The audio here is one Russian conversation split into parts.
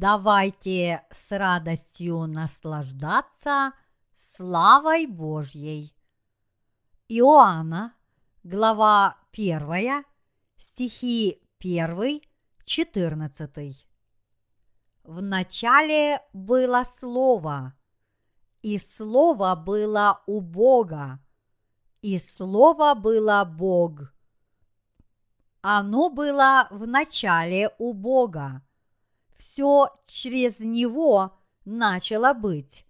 Давайте с радостью наслаждаться славой Божьей. Иоанна, глава 1, стихи 1, 14. В начале было Слово, и Слово было у Бога, и Слово было Бог. Оно было в начале у Бога. Все через Него начало быть,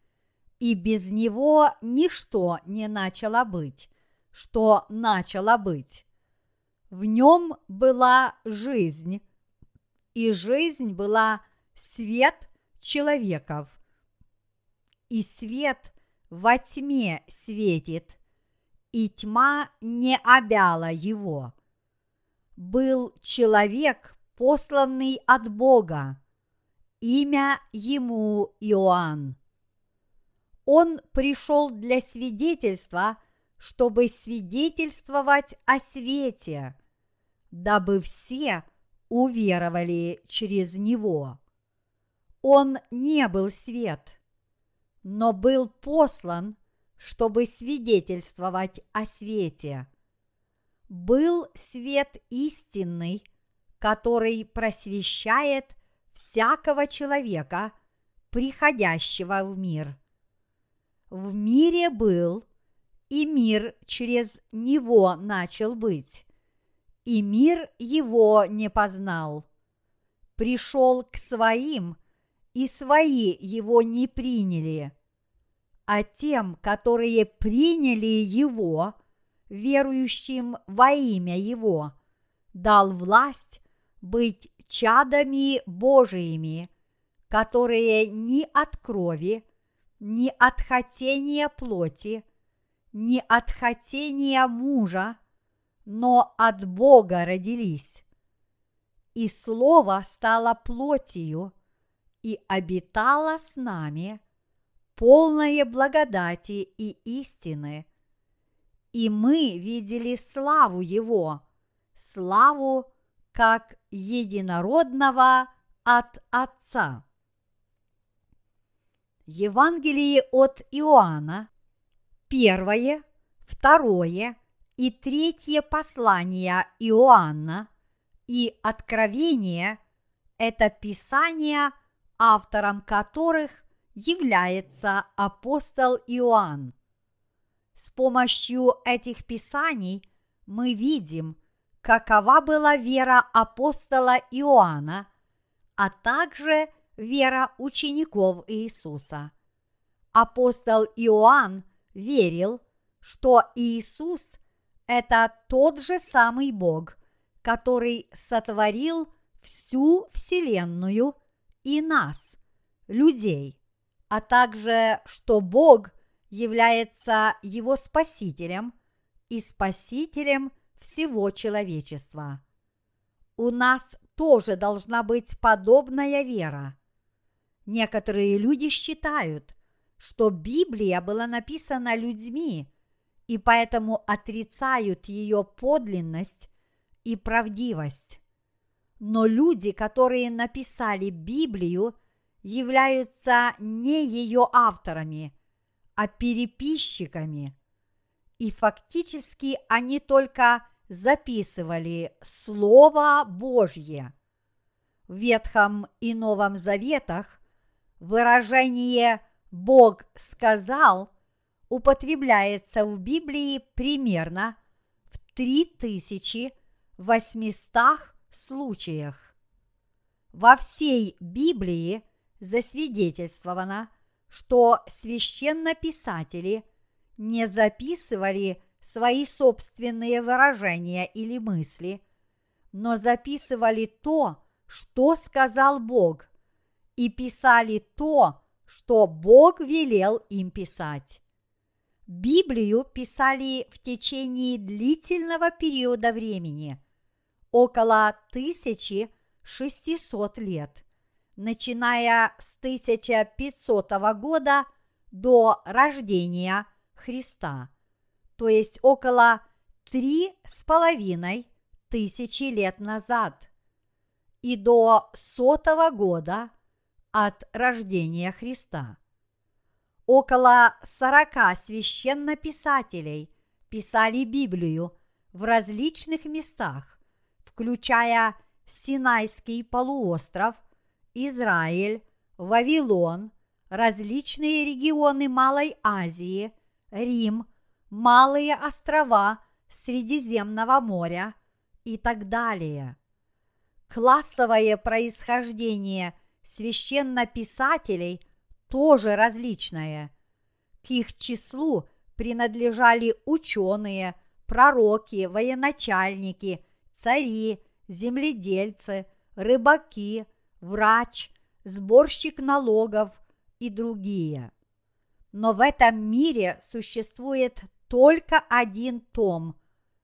и без Него ничто не начало быть, что начало быть. В нем была жизнь, и жизнь была свет человеков. И свет во тьме светит, и тьма не обяла его. Был человек, посланный от Бога, имя ему Иоанн. Он пришел для свидетельства, чтобы свидетельствовать о свете, дабы все уверовали через него. Он не был свет, но был послан, чтобы свидетельствовать о свете. Был свет истинный, который просвещает всякого человека, приходящего в мир. В мире был, и мир через него начал быть, и мир его не познал. Пришел к своим – и свои его не приняли, а тем, которые приняли его, верующим во имя его, дал власть быть чадами Божиими, которые ни от крови, ни от хотения плоти, ни от хотения мужа, но от Бога родились. И Слово стало плотью – и обитала с нами, полное благодати и истины. И мы видели славу Его, славу как единородного от Отца. Евангелие от Иоанна, первое, второе и третье послание Иоанна и Откровение – это Писание – автором которых является апостол Иоанн. С помощью этих писаний мы видим, какова была вера апостола Иоанна, а также вера учеников Иисуса. Апостол Иоанн верил, что Иисус – это тот же самый Бог, который сотворил всю Вселенную и нас, людей, а также что Бог является его спасителем и спасителем всего человечества. У нас тоже должна быть подобная вера. Некоторые люди считают, что Библия была написана людьми, и поэтому отрицают ее подлинность и правдивость но люди, которые написали Библию, являются не ее авторами, а переписчиками. И фактически они только записывали Слово Божье. В Ветхом и Новом Заветах выражение «Бог сказал» употребляется в Библии примерно в 3800 случаях. Во всей Библии засвидетельствовано, что священнописатели не записывали свои собственные выражения или мысли, но записывали то, что сказал Бог, и писали то, что Бог велел им писать. Библию писали в течение длительного периода времени – около 1600 лет, начиная с 1500 года до рождения Христа, то есть около три с половиной тысячи лет назад, и до сотого года от рождения Христа. Около сорока священнописателей писали Библию в различных местах, включая Синайский полуостров, Израиль, Вавилон, различные регионы Малой Азии, Рим, Малые острова Средиземного моря и так далее. Классовое происхождение священнописателей тоже различное. К их числу принадлежали ученые, пророки, военачальники, цари, земледельцы, рыбаки, врач, сборщик налогов и другие. Но в этом мире существует только один том,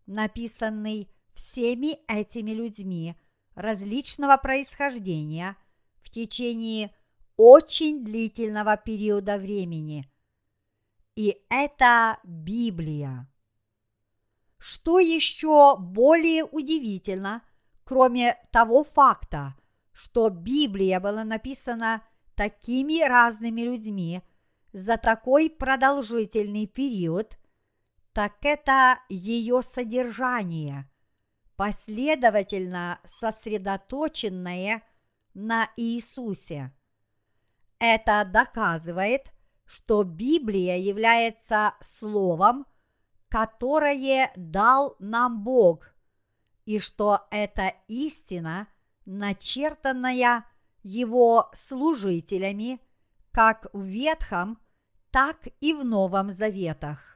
написанный всеми этими людьми различного происхождения в течение очень длительного периода времени. И это Библия. Что еще более удивительно, кроме того факта, что Библия была написана такими разными людьми за такой продолжительный период, так это ее содержание, последовательно сосредоточенное на Иисусе. Это доказывает, что Библия является словом, которое дал нам Бог, и что это истина, начертанная Его служителями как в Ветхом, так и в Новом Заветах.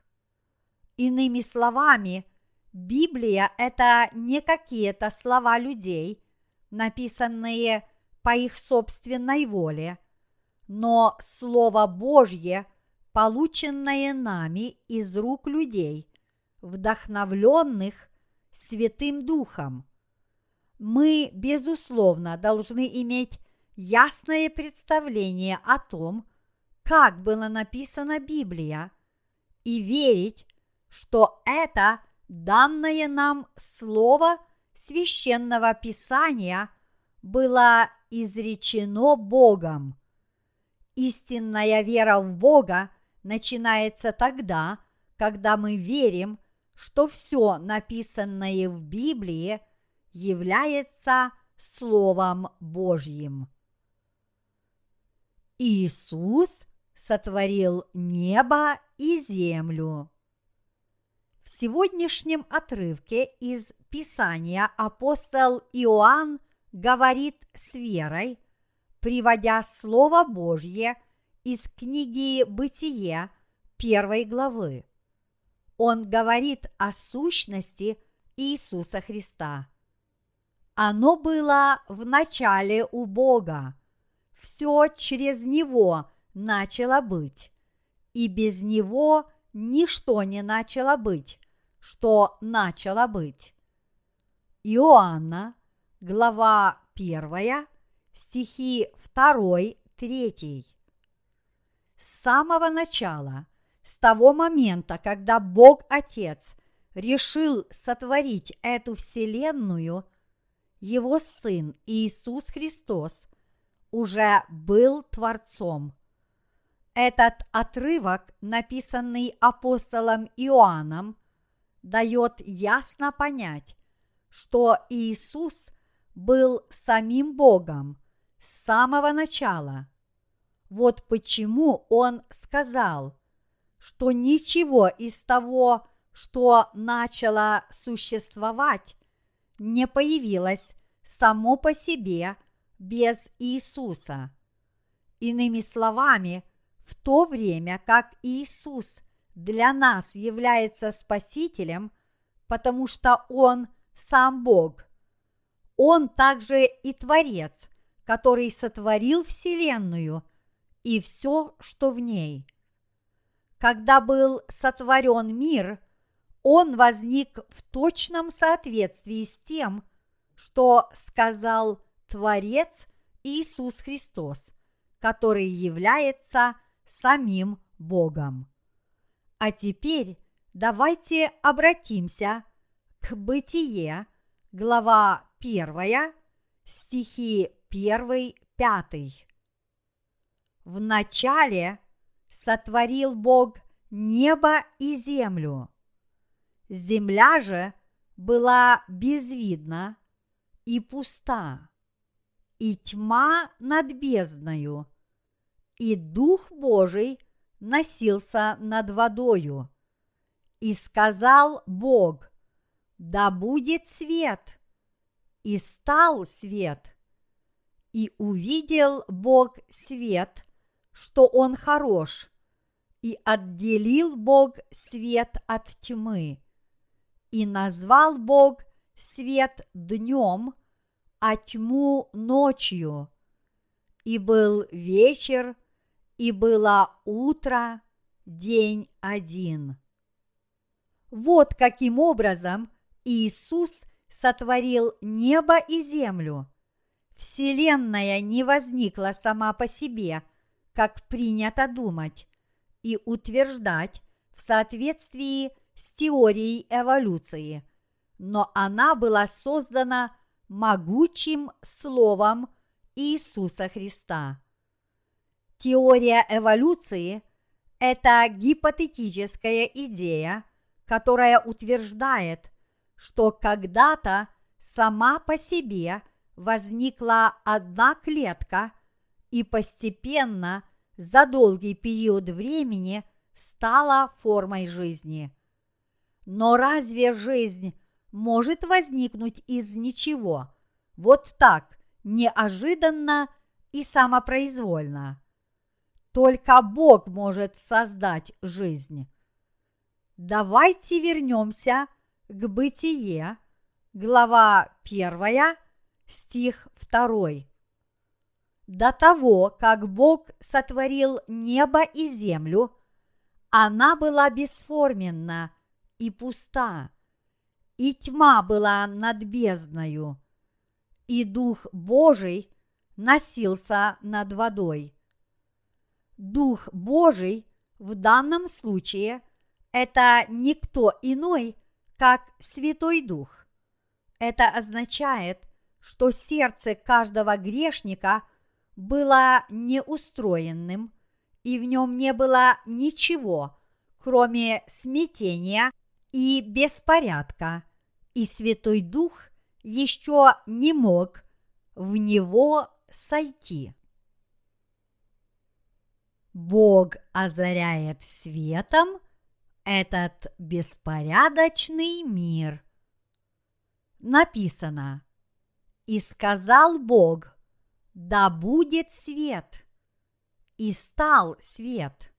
Иными словами, Библия – это не какие-то слова людей, написанные по их собственной воле – но Слово Божье, полученное нами из рук людей, вдохновленных Святым Духом. Мы, безусловно, должны иметь ясное представление о том, как была написана Библия, и верить, что это данное нам слово священного писания было изречено Богом. Истинная вера в Бога начинается тогда, когда мы верим, что все написанное в Библии является Словом Божьим. Иисус сотворил небо и землю. В сегодняшнем отрывке из Писания апостол Иоанн говорит с верой – приводя Слово Божье из книги «Бытие» первой главы. Он говорит о сущности Иисуса Христа. Оно было в начале у Бога. Все через Него начало быть, и без Него ничто не начало быть, что начало быть. Иоанна, глава первая стихи 2, 3. С самого начала, с того момента, когда Бог Отец решил сотворить эту вселенную, его Сын Иисус Христос уже был Творцом. Этот отрывок, написанный апостолом Иоанном, дает ясно понять, что Иисус был самим Богом – с самого начала. Вот почему он сказал, что ничего из того, что начало существовать, не появилось само по себе без Иисуса. Иными словами, в то время как Иисус для нас является Спасителем, потому что Он сам Бог, Он также и Творец – который сотворил Вселенную и все, что в ней. Когда был сотворен мир, он возник в точном соответствии с тем, что сказал Творец Иисус Христос, который является самим Богом. А теперь давайте обратимся к Бытие, глава 1, стихи первый, пятый. Вначале сотворил Бог небо и землю. Земля же была безвидна и пуста, и тьма над бездною, и Дух Божий носился над водою. И сказал Бог, да будет свет, и стал свет. И увидел Бог свет, что он хорош, и отделил Бог свет от тьмы. И назвал Бог свет днем, а тьму ночью. И был вечер, и было утро, день один. Вот каким образом Иисус сотворил небо и землю. Вселенная не возникла сама по себе, как принято думать и утверждать в соответствии с теорией эволюции, но она была создана могучим Словом Иисуса Христа. Теория эволюции – это гипотетическая идея, которая утверждает, что когда-то сама по себе возникла одна клетка и постепенно за долгий период времени стала формой жизни. Но разве жизнь может возникнуть из ничего, вот так, неожиданно и самопроизвольно? Только Бог может создать жизнь. Давайте вернемся к Бытие, глава 1, стих 2 до того, как Бог сотворил небо и землю, она была бесформенна и пуста, и тьма была над бездною, и Дух Божий носился над водой. Дух Божий в данном случае это никто иной, как Святой Дух. Это означает, что сердце каждого грешника – было неустроенным, и в нем не было ничего, кроме смятения и беспорядка, и Святой Дух еще не мог в него сойти. Бог озаряет светом этот беспорядочный мир. Написано, и сказал Бог, да будет свет. И стал свет.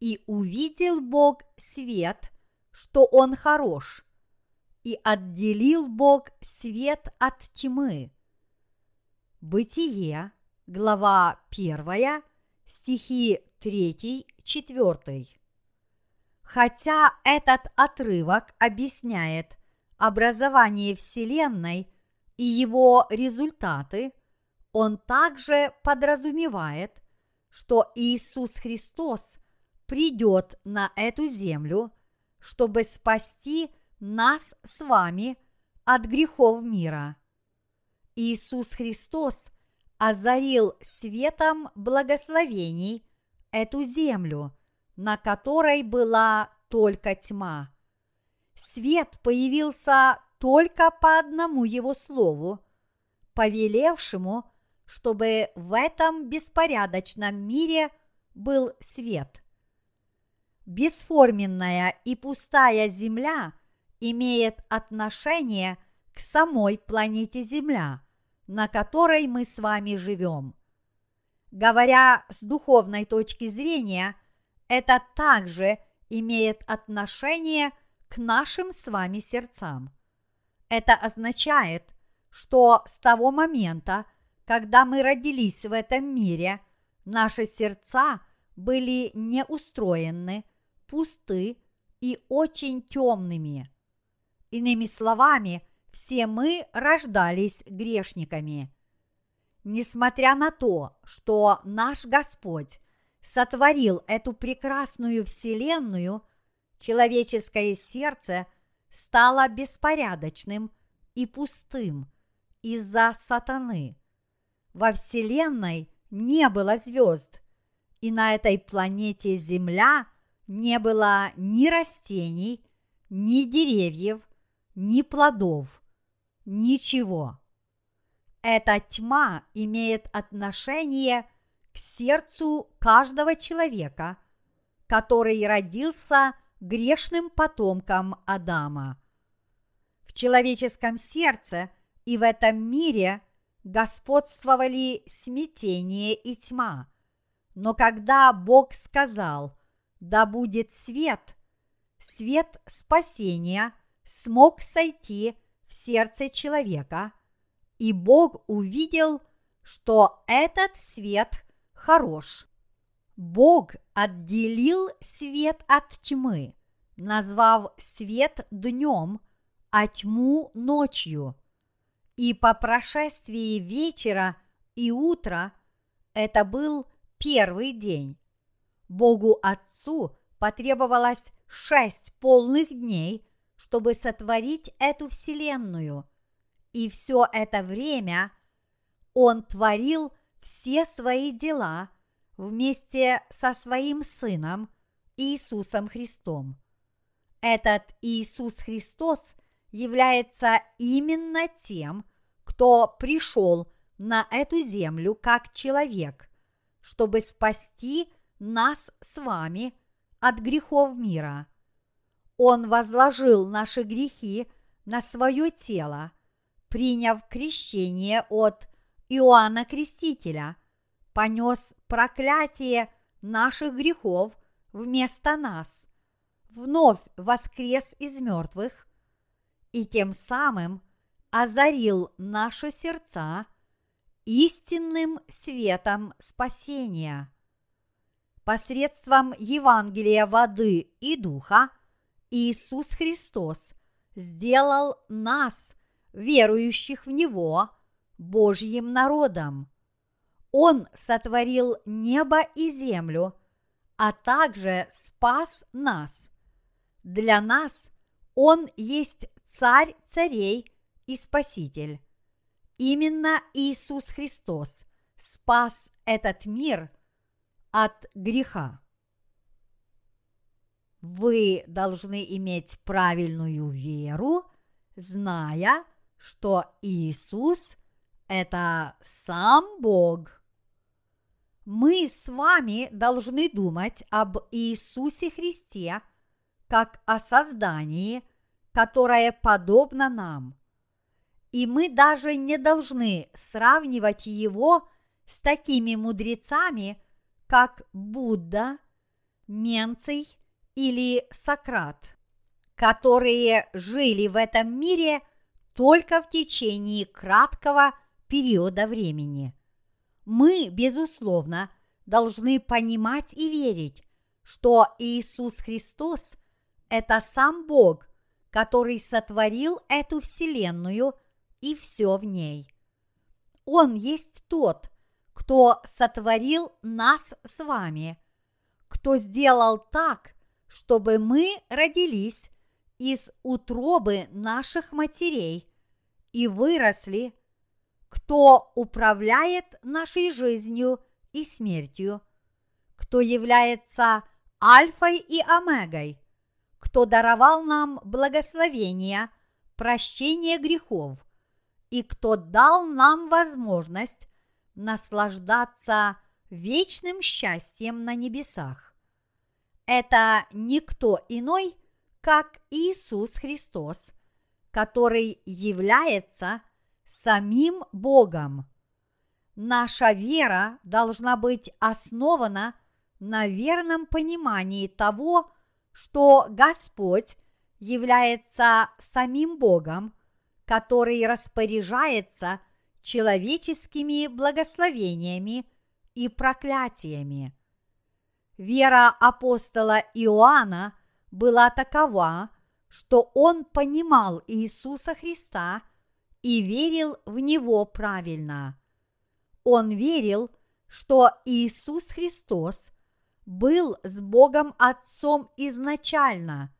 И увидел Бог свет, что он хорош, и отделил Бог свет от тьмы. Бытие, глава 1, стихи 3-4. Хотя этот отрывок объясняет образование Вселенной и его результаты – он также подразумевает, что Иисус Христос придет на эту землю, чтобы спасти нас с вами от грехов мира. Иисус Христос озарил светом благословений эту землю, на которой была только тьма. Свет появился только по одному его слову, повелевшему чтобы в этом беспорядочном мире был свет. Бесформенная и пустая Земля имеет отношение к самой планете Земля, на которой мы с вами живем. Говоря с духовной точки зрения, это также имеет отношение к нашим с вами сердцам. Это означает, что с того момента, когда мы родились в этом мире, наши сердца были неустроены, пусты и очень темными. Иными словами, все мы рождались грешниками. Несмотря на то, что наш Господь сотворил эту прекрасную вселенную, человеческое сердце стало беспорядочным и пустым из-за сатаны – во Вселенной не было звезд, и на этой планете Земля не было ни растений, ни деревьев, ни плодов, ничего. Эта тьма имеет отношение к сердцу каждого человека, который родился грешным потомком Адама. В человеческом сердце и в этом мире господствовали смятение и тьма. Но когда Бог сказал «Да будет свет», свет спасения смог сойти в сердце человека, и Бог увидел, что этот свет хорош. Бог отделил свет от тьмы, назвав свет днем, а тьму ночью. И по прошествии вечера и утра это был первый день. Богу Отцу потребовалось шесть полных дней, чтобы сотворить эту вселенную. И все это время Он творил все свои дела – вместе со своим Сыном Иисусом Христом. Этот Иисус Христос является именно тем, кто пришел на эту землю как человек, чтобы спасти нас с вами от грехов мира. Он возложил наши грехи на свое тело, приняв крещение от Иоанна Крестителя – понес проклятие наших грехов вместо нас, вновь воскрес из мертвых и тем самым озарил наши сердца истинным светом спасения. Посредством Евангелия воды и духа Иисус Христос сделал нас, верующих в Него, Божьим народом. Он сотворил небо и землю, а также спас нас. Для нас Он есть Царь царей и Спаситель. Именно Иисус Христос спас этот мир от греха. Вы должны иметь правильную веру, зная, что Иисус – это сам Бог мы с вами должны думать об Иисусе Христе как о создании, которое подобно нам. И мы даже не должны сравнивать его с такими мудрецами, как Будда, Менций или Сократ, которые жили в этом мире только в течение краткого периода времени – мы, безусловно, должны понимать и верить, что Иисус Христос – это сам Бог, который сотворил эту Вселенную и все в ней. Он есть тот, кто сотворил нас с вами, кто сделал так, чтобы мы родились из утробы наших матерей и выросли – кто управляет нашей жизнью и смертью, кто является альфой и омегой, кто даровал нам благословение, прощение грехов и кто дал нам возможность наслаждаться вечным счастьем на небесах. Это никто иной, как Иисус Христос, который является – самим Богом. Наша вера должна быть основана на верном понимании того, что Господь является самим Богом, который распоряжается человеческими благословениями и проклятиями. Вера апостола Иоанна была такова, что он понимал Иисуса Христа – и верил в Него правильно. Он верил, что Иисус Христос был с Богом Отцом изначально,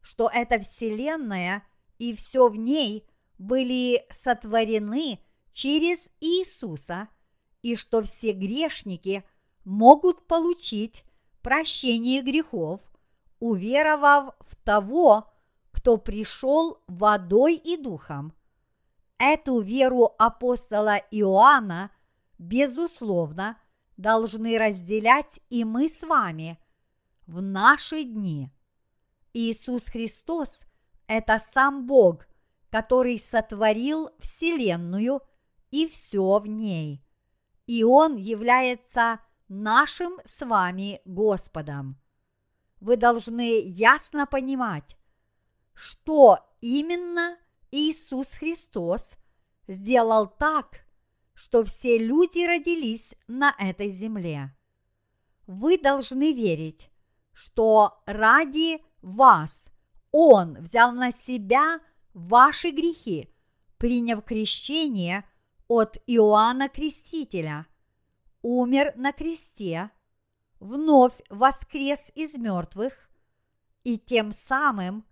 что эта Вселенная и все в ней были сотворены через Иисуса и что все грешники могут получить прощение грехов, уверовав в того, кто пришел водой и духом. Эту веру апостола Иоанна, безусловно, должны разделять и мы с вами в наши дни. Иисус Христос – это сам Бог, который сотворил Вселенную и все в ней. И Он является нашим с вами Господом. Вы должны ясно понимать, что именно Иисус Христос сделал так, что все люди родились на этой земле. Вы должны верить, что ради вас Он взял на себя ваши грехи, приняв крещение от Иоанна Крестителя, умер на кресте, вновь воскрес из мертвых и тем самым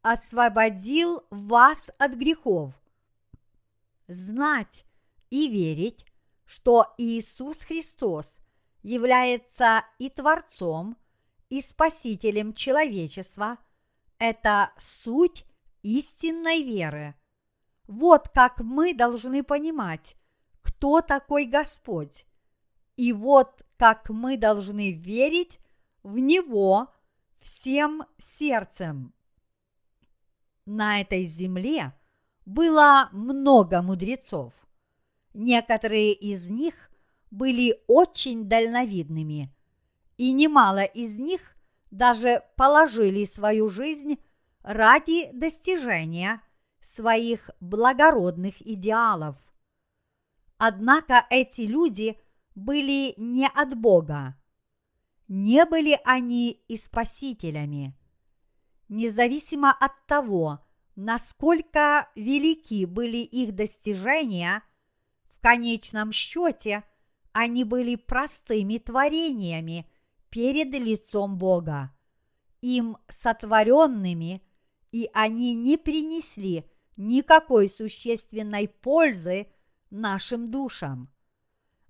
освободил вас от грехов. Знать и верить, что Иисус Христос является и Творцом, и Спасителем человечества, это суть истинной веры. Вот как мы должны понимать, кто такой Господь, и вот как мы должны верить в Него всем сердцем. На этой земле было много мудрецов. Некоторые из них были очень дальновидными, и немало из них даже положили свою жизнь ради достижения своих благородных идеалов. Однако эти люди были не от Бога. Не были они и спасителями. Независимо от того, насколько велики были их достижения, в конечном счете они были простыми творениями перед лицом Бога, им сотворенными, и они не принесли никакой существенной пользы нашим душам.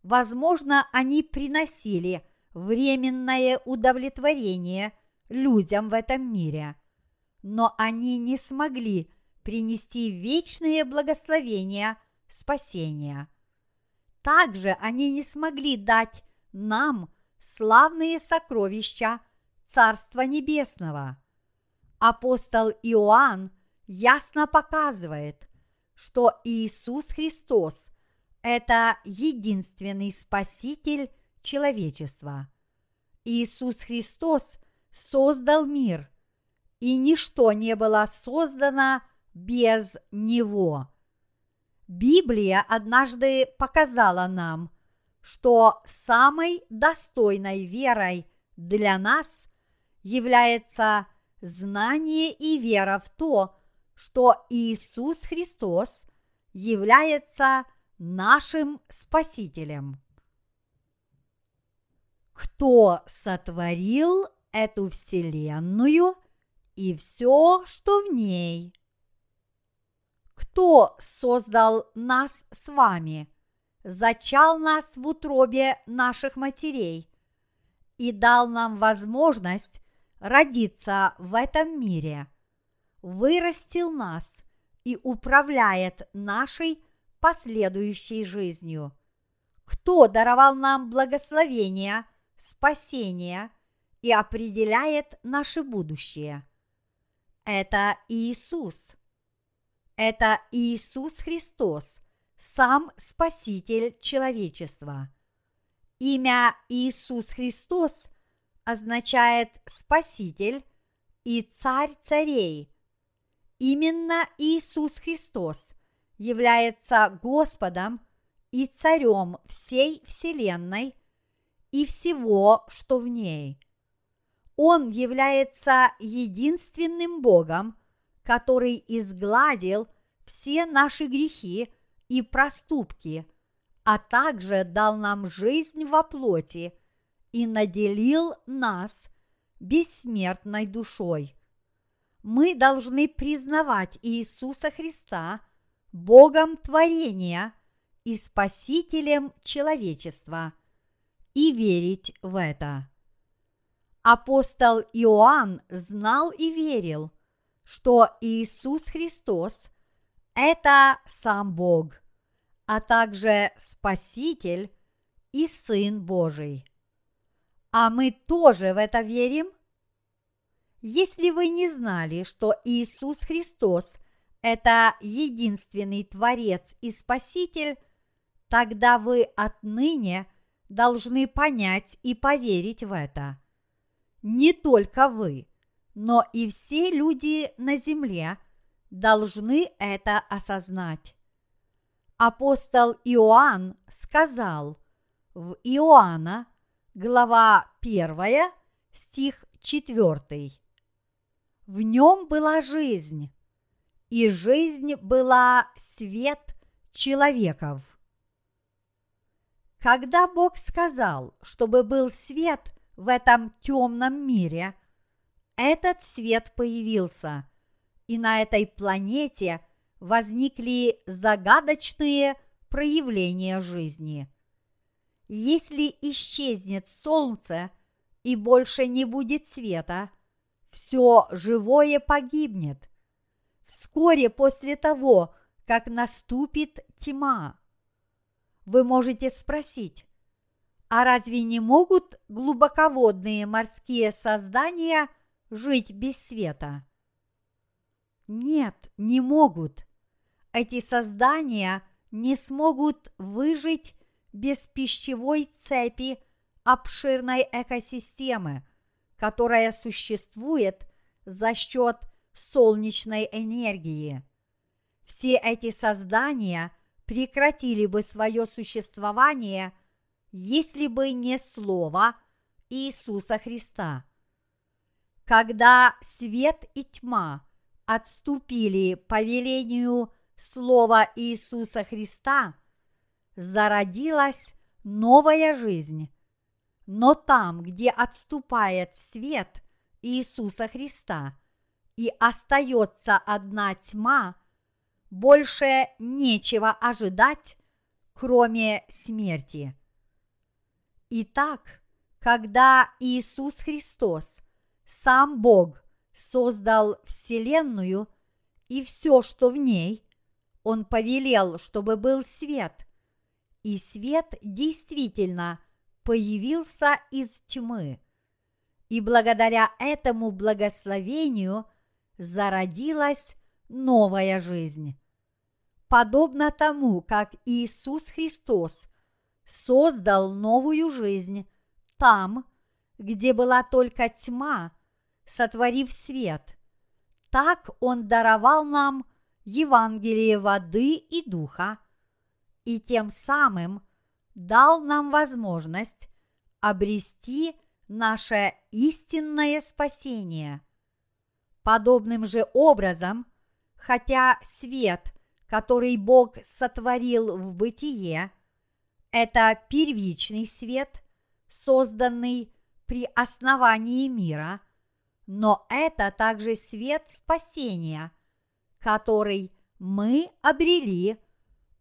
Возможно, они приносили временное удовлетворение людям в этом мире – но они не смогли принести вечные благословения спасения. Также они не смогли дать нам славные сокровища Царства Небесного. Апостол Иоанн ясно показывает, что Иисус Христос – это единственный Спаситель человечества. Иисус Христос создал мир, и ничто не было создано без Него. Библия однажды показала нам, что самой достойной верой для нас является знание и вера в то, что Иисус Христос является нашим Спасителем. Кто сотворил эту Вселенную и все, что в ней. Кто создал нас с вами, зачал нас в утробе наших матерей и дал нам возможность родиться в этом мире, вырастил нас и управляет нашей последующей жизнью. Кто даровал нам благословение, спасение и определяет наше будущее – это Иисус. Это Иисус Христос, сам Спаситель человечества. Имя Иисус Христос означает Спаситель и Царь царей. Именно Иисус Христос является Господом и Царем всей Вселенной и всего, что в ней – он является единственным Богом, который изгладил все наши грехи и проступки, а также дал нам жизнь во плоти и наделил нас бессмертной душой. Мы должны признавать Иисуса Христа Богом творения и Спасителем человечества и верить в это. Апостол Иоанн знал и верил, что Иисус Христос – это сам Бог, а также Спаситель и Сын Божий. А мы тоже в это верим? Если вы не знали, что Иисус Христос – это единственный Творец и Спаситель, тогда вы отныне должны понять и поверить в это. Не только вы, но и все люди на земле должны это осознать. Апостол Иоанн сказал в Иоанна, глава 1, стих 4. В нем была жизнь, и жизнь была свет человеков. Когда Бог сказал, чтобы был свет в этом темном мире, этот свет появился, и на этой планете возникли загадочные проявления жизни. Если исчезнет солнце и больше не будет света – все живое погибнет. Вскоре после того, как наступит тьма. Вы можете спросить, а разве не могут глубоководные морские создания жить без света? Нет, не могут. Эти создания не смогут выжить без пищевой цепи обширной экосистемы – которая существует за счет солнечной энергии. Все эти создания прекратили бы свое существование, если бы не Слово Иисуса Христа. Когда свет и тьма отступили по велению Слова Иисуса Христа, зародилась новая жизнь, но там, где отступает свет Иисуса Христа и остается одна тьма, больше нечего ожидать, кроме смерти. Итак, когда Иисус Христос, сам Бог, создал Вселенную и все, что в ней, Он повелел, чтобы был свет, и свет действительно – появился из тьмы. И благодаря этому благословению зародилась новая жизнь. Подобно тому, как Иисус Христос создал новую жизнь там, где была только тьма, сотворив свет, так Он даровал нам Евангелие воды и духа, и тем самым – дал нам возможность обрести наше истинное спасение. Подобным же образом, хотя свет, который Бог сотворил в бытие, это первичный свет, созданный при основании мира, но это также свет спасения, который мы обрели,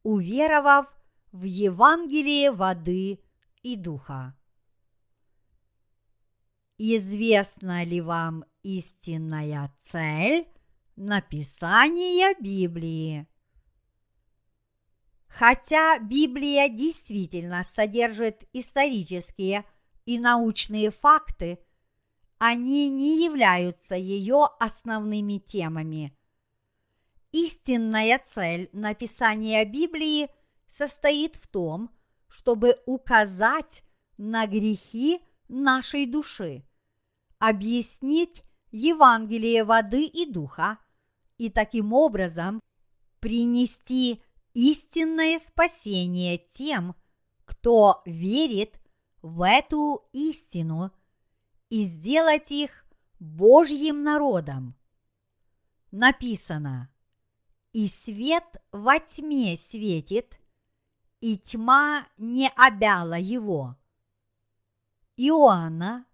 уверовав в Евангелие воды и духа. Известна ли вам истинная цель написания Библии? Хотя Библия действительно содержит исторические и научные факты, они не являются ее основными темами. Истинная цель написания Библии – состоит в том, чтобы указать на грехи нашей души, объяснить Евангелие воды и духа и таким образом принести истинное спасение тем, кто верит в эту истину и сделать их Божьим народом. Написано, и свет во тьме светит, и тьма не обяла его. Иоанна,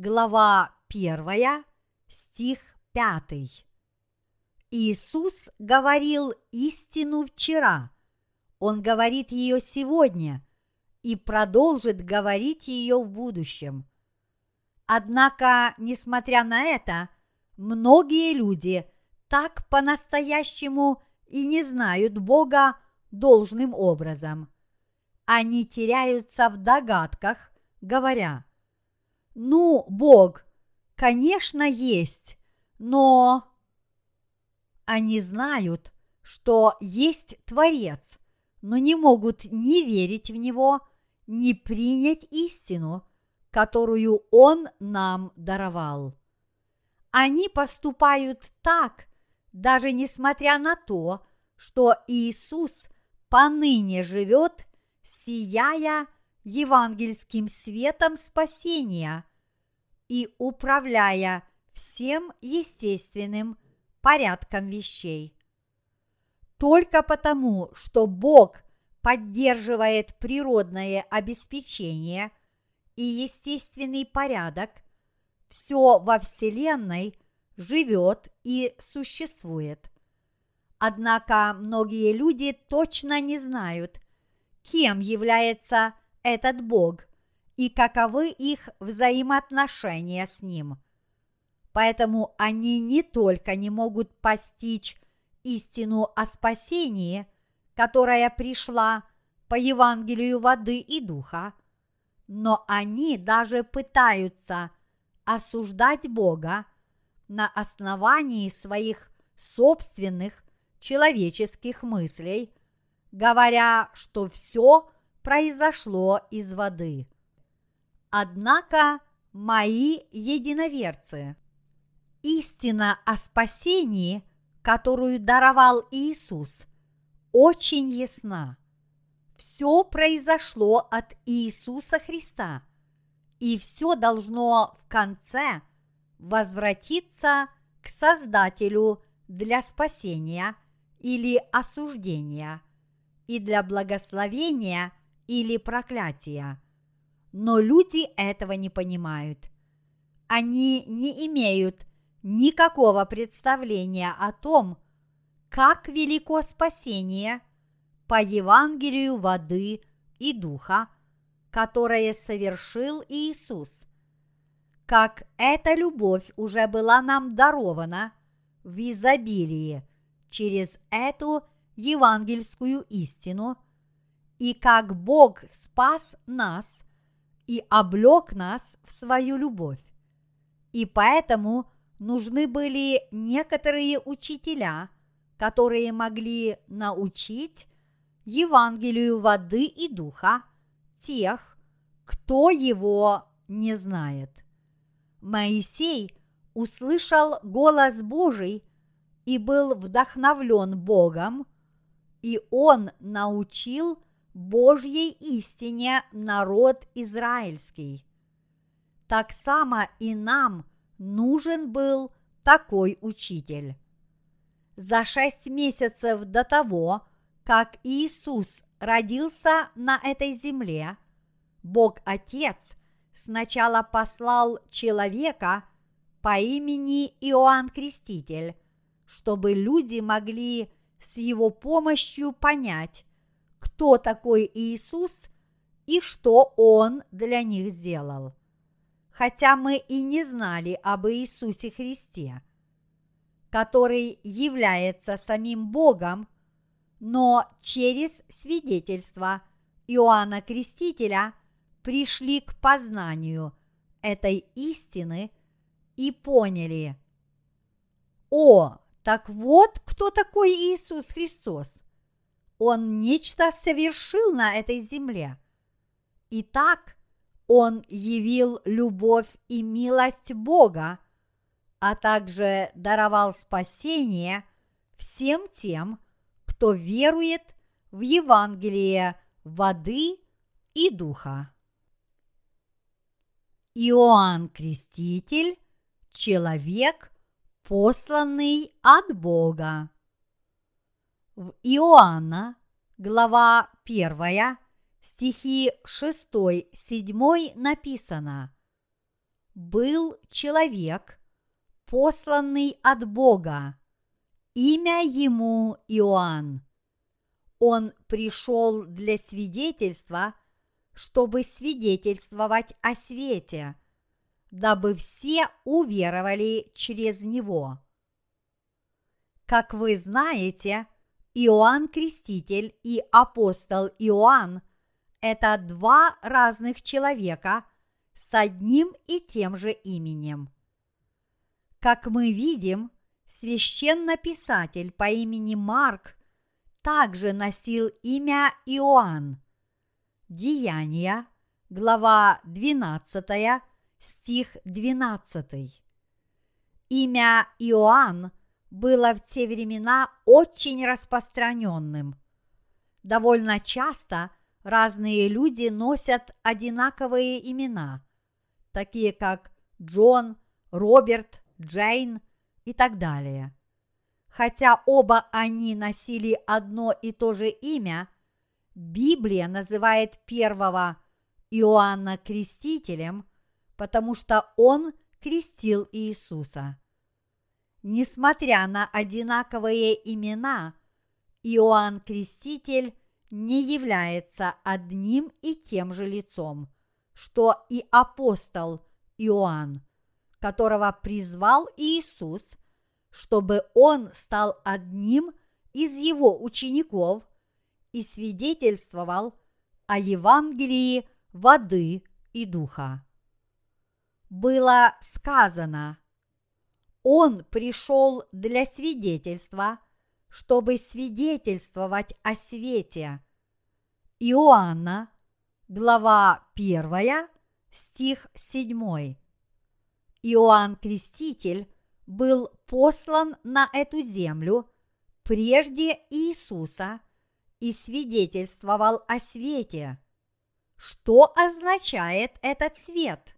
глава 1, стих 5. Иисус говорил истину вчера, Он говорит ее сегодня и продолжит говорить ее в будущем. Однако, несмотря на это, многие люди так по-настоящему и не знают Бога должным образом. Они теряются в догадках, говоря, «Ну, Бог, конечно, есть, но...» Они знают, что есть Творец, но не могут ни верить в Него, ни принять истину, которую Он нам даровал. Они поступают так, даже несмотря на то, что Иисус поныне живет, сияя евангельским светом спасения и управляя всем естественным порядком вещей. Только потому, что Бог поддерживает природное обеспечение и естественный порядок, все во Вселенной живет и существует. Однако многие люди точно не знают, кем является этот Бог и каковы их взаимоотношения с Ним. Поэтому они не только не могут постичь истину о спасении, которая пришла по Евангелию воды и духа, но они даже пытаются осуждать Бога на основании своих собственных человеческих мыслей, говоря, что все произошло из воды. Однако мои единоверцы, истина о спасении, которую даровал Иисус, очень ясна. Все произошло от Иисуса Христа, и все должно в конце возвратиться к Создателю для спасения или осуждения, и для благословения или проклятия. Но люди этого не понимают. Они не имеют никакого представления о том, как велико спасение по Евангелию воды и духа, которое совершил Иисус. Как эта любовь уже была нам дарована в изобилии через эту евангельскую истину, и как Бог спас нас и облек нас в свою любовь. И поэтому нужны были некоторые учителя, которые могли научить Евангелию воды и духа тех, кто его не знает. Моисей услышал голос Божий и был вдохновлен Богом, и он научил Божьей истине народ израильский. Так само и нам нужен был такой учитель. За шесть месяцев до того, как Иисус родился на этой земле, Бог Отец сначала послал человека по имени Иоанн Креститель, чтобы люди могли с его помощью понять, кто такой Иисус и что Он для них сделал. Хотя мы и не знали об Иисусе Христе, который является самим Богом, но через свидетельство Иоанна Крестителя пришли к познанию этой истины и поняли, о, так вот кто такой Иисус Христос. Он нечто совершил на этой земле. Итак, Он явил любовь и милость Бога, а также даровал спасение всем тем, кто верует в Евангелие воды и духа. Иоанн Креститель – человек, посланный от Бога. В Иоанна, глава 1, стихи 6-7 написано «Был человек, посланный от Бога, имя ему Иоанн. Он пришел для свидетельства, чтобы свидетельствовать о свете, дабы все уверовали через него. Как вы знаете, Иоанн Креститель и апостол Иоанн – это два разных человека с одним и тем же именем. Как мы видим, священнописатель по имени Марк также носил имя Иоанн. Деяния, глава 12, стих 12. Имя Иоанн было в те времена очень распространенным. Довольно часто разные люди носят одинаковые имена, такие как Джон, Роберт, Джейн и так далее. Хотя оба они носили одно и то же имя, Библия называет первого Иоанна Крестителем, потому что он крестил Иисуса. Несмотря на одинаковые имена, Иоанн Креститель не является одним и тем же лицом, что и апостол Иоанн, которого призвал Иисус, чтобы он стал одним из его учеников и свидетельствовал о Евангелии воды и духа. Было сказано, он пришел для свидетельства, чтобы свидетельствовать о свете. Иоанна, глава 1, стих 7. Иоанн Креститель был послан на эту землю прежде Иисуса и свидетельствовал о свете. Что означает этот свет?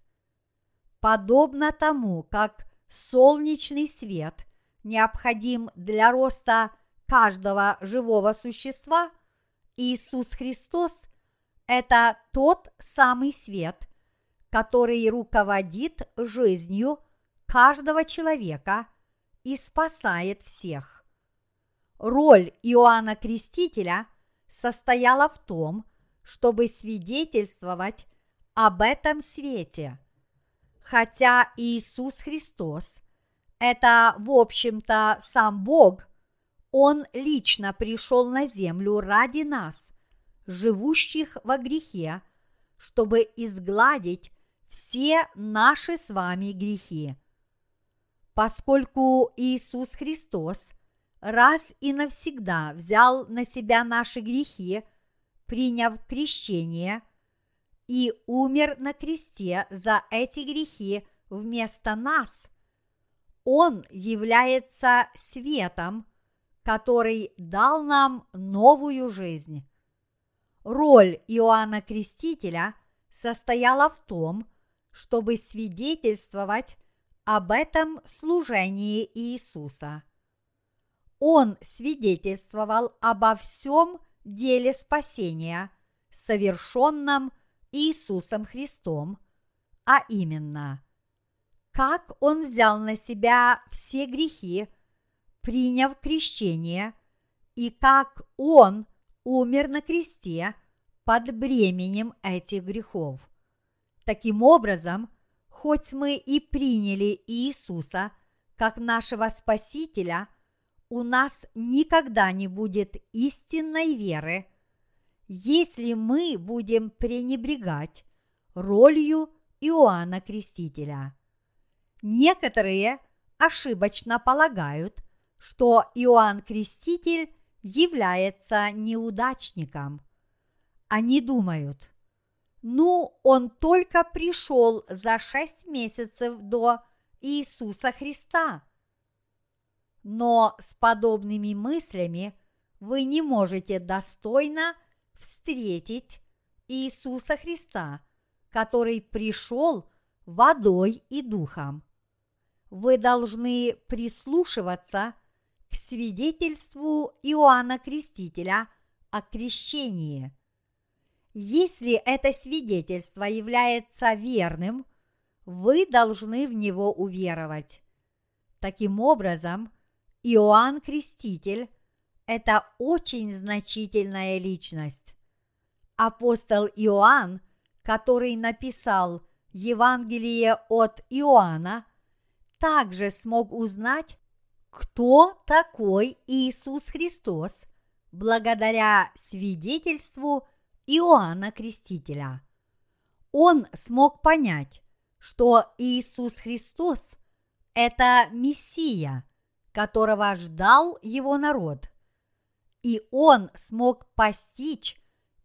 Подобно тому, как солнечный свет необходим для роста каждого живого существа, Иисус Христос – это тот самый свет, который руководит жизнью каждого человека и спасает всех. Роль Иоанна Крестителя состояла в том, чтобы свидетельствовать об этом свете – Хотя Иисус Христос – это, в общем-то, сам Бог, Он лично пришел на землю ради нас, живущих во грехе, чтобы изгладить все наши с вами грехи. Поскольку Иисус Христос раз и навсегда взял на себя наши грехи, приняв крещение – и умер на кресте за эти грехи вместо нас. Он является светом, который дал нам новую жизнь. Роль Иоанна Крестителя состояла в том, чтобы свидетельствовать об этом служении Иисуса. Он свидетельствовал обо всем деле спасения, совершенном Иисусом Христом, а именно, как Он взял на себя все грехи, приняв крещение, и как Он умер на кресте под бременем этих грехов. Таким образом, хоть мы и приняли Иисуса как нашего Спасителя, у нас никогда не будет истинной веры – если мы будем пренебрегать ролью Иоанна Крестителя. Некоторые ошибочно полагают, что Иоанн Креститель является неудачником. Они думают, ну, он только пришел за шесть месяцев до Иисуса Христа. Но с подобными мыслями вы не можете достойно встретить Иисуса Христа, который пришел водой и духом. Вы должны прислушиваться к свидетельству Иоанна Крестителя о крещении. Если это свидетельство является верным, вы должны в него уверовать. Таким образом, Иоанн Креститель – это очень значительная личность. Апостол Иоанн, который написал Евангелие от Иоанна, также смог узнать, кто такой Иисус Христос благодаря свидетельству Иоанна Крестителя. Он смог понять, что Иисус Христос – это Мессия, которого ждал его народ, и он смог постичь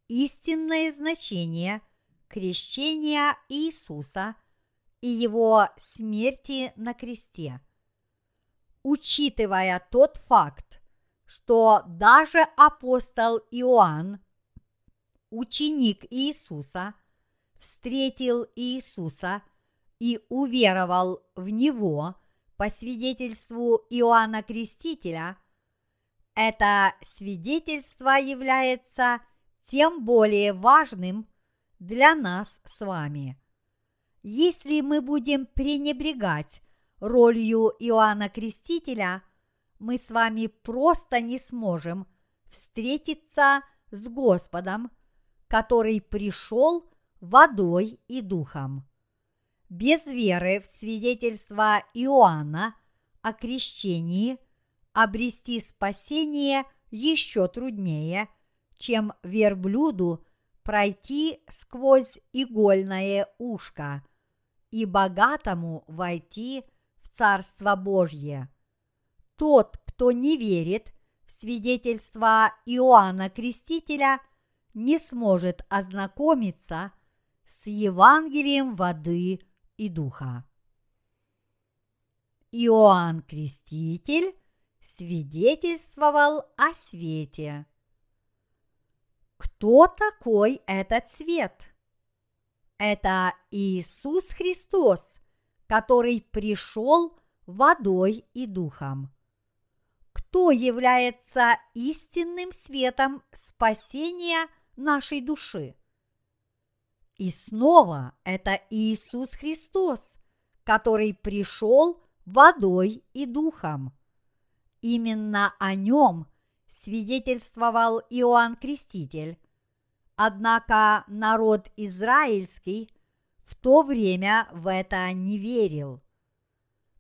истинное значение крещения Иисуса и его смерти на кресте. Учитывая тот факт, что даже апостол Иоанн, ученик Иисуса, встретил Иисуса и уверовал в Него по свидетельству Иоанна Крестителя, это свидетельство является тем более важным для нас с вами. Если мы будем пренебрегать ролью Иоанна Крестителя, мы с вами просто не сможем встретиться с Господом, который пришел водой и духом. Без веры в свидетельство Иоанна о крещении обрести спасение еще труднее, чем верблюду пройти сквозь игольное ушко и богатому войти в Царство Божье. Тот, кто не верит в свидетельство Иоанна Крестителя, не сможет ознакомиться с Евангелием воды и духа. Иоанн Креститель свидетельствовал о свете. Кто такой этот свет? Это Иисус Христос, который пришел водой и духом. Кто является истинным светом спасения нашей души? И снова это Иисус Христос, который пришел водой и духом. Именно о нем свидетельствовал Иоанн Креститель. Однако народ израильский в то время в это не верил.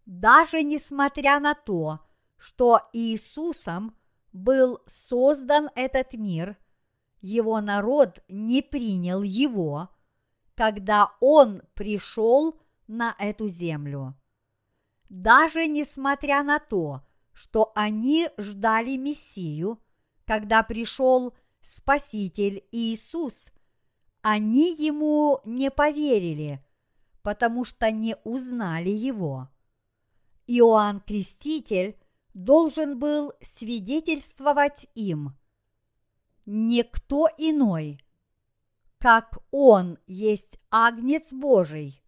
Даже несмотря на то, что Иисусом был создан этот мир, его народ не принял его, когда он пришел на эту землю. Даже несмотря на то, что они ждали Мессию, когда пришел Спаситель Иисус, они ему не поверили, потому что не узнали его. Иоанн Креститель должен был свидетельствовать им. Никто иной, как Он есть Агнец Божий.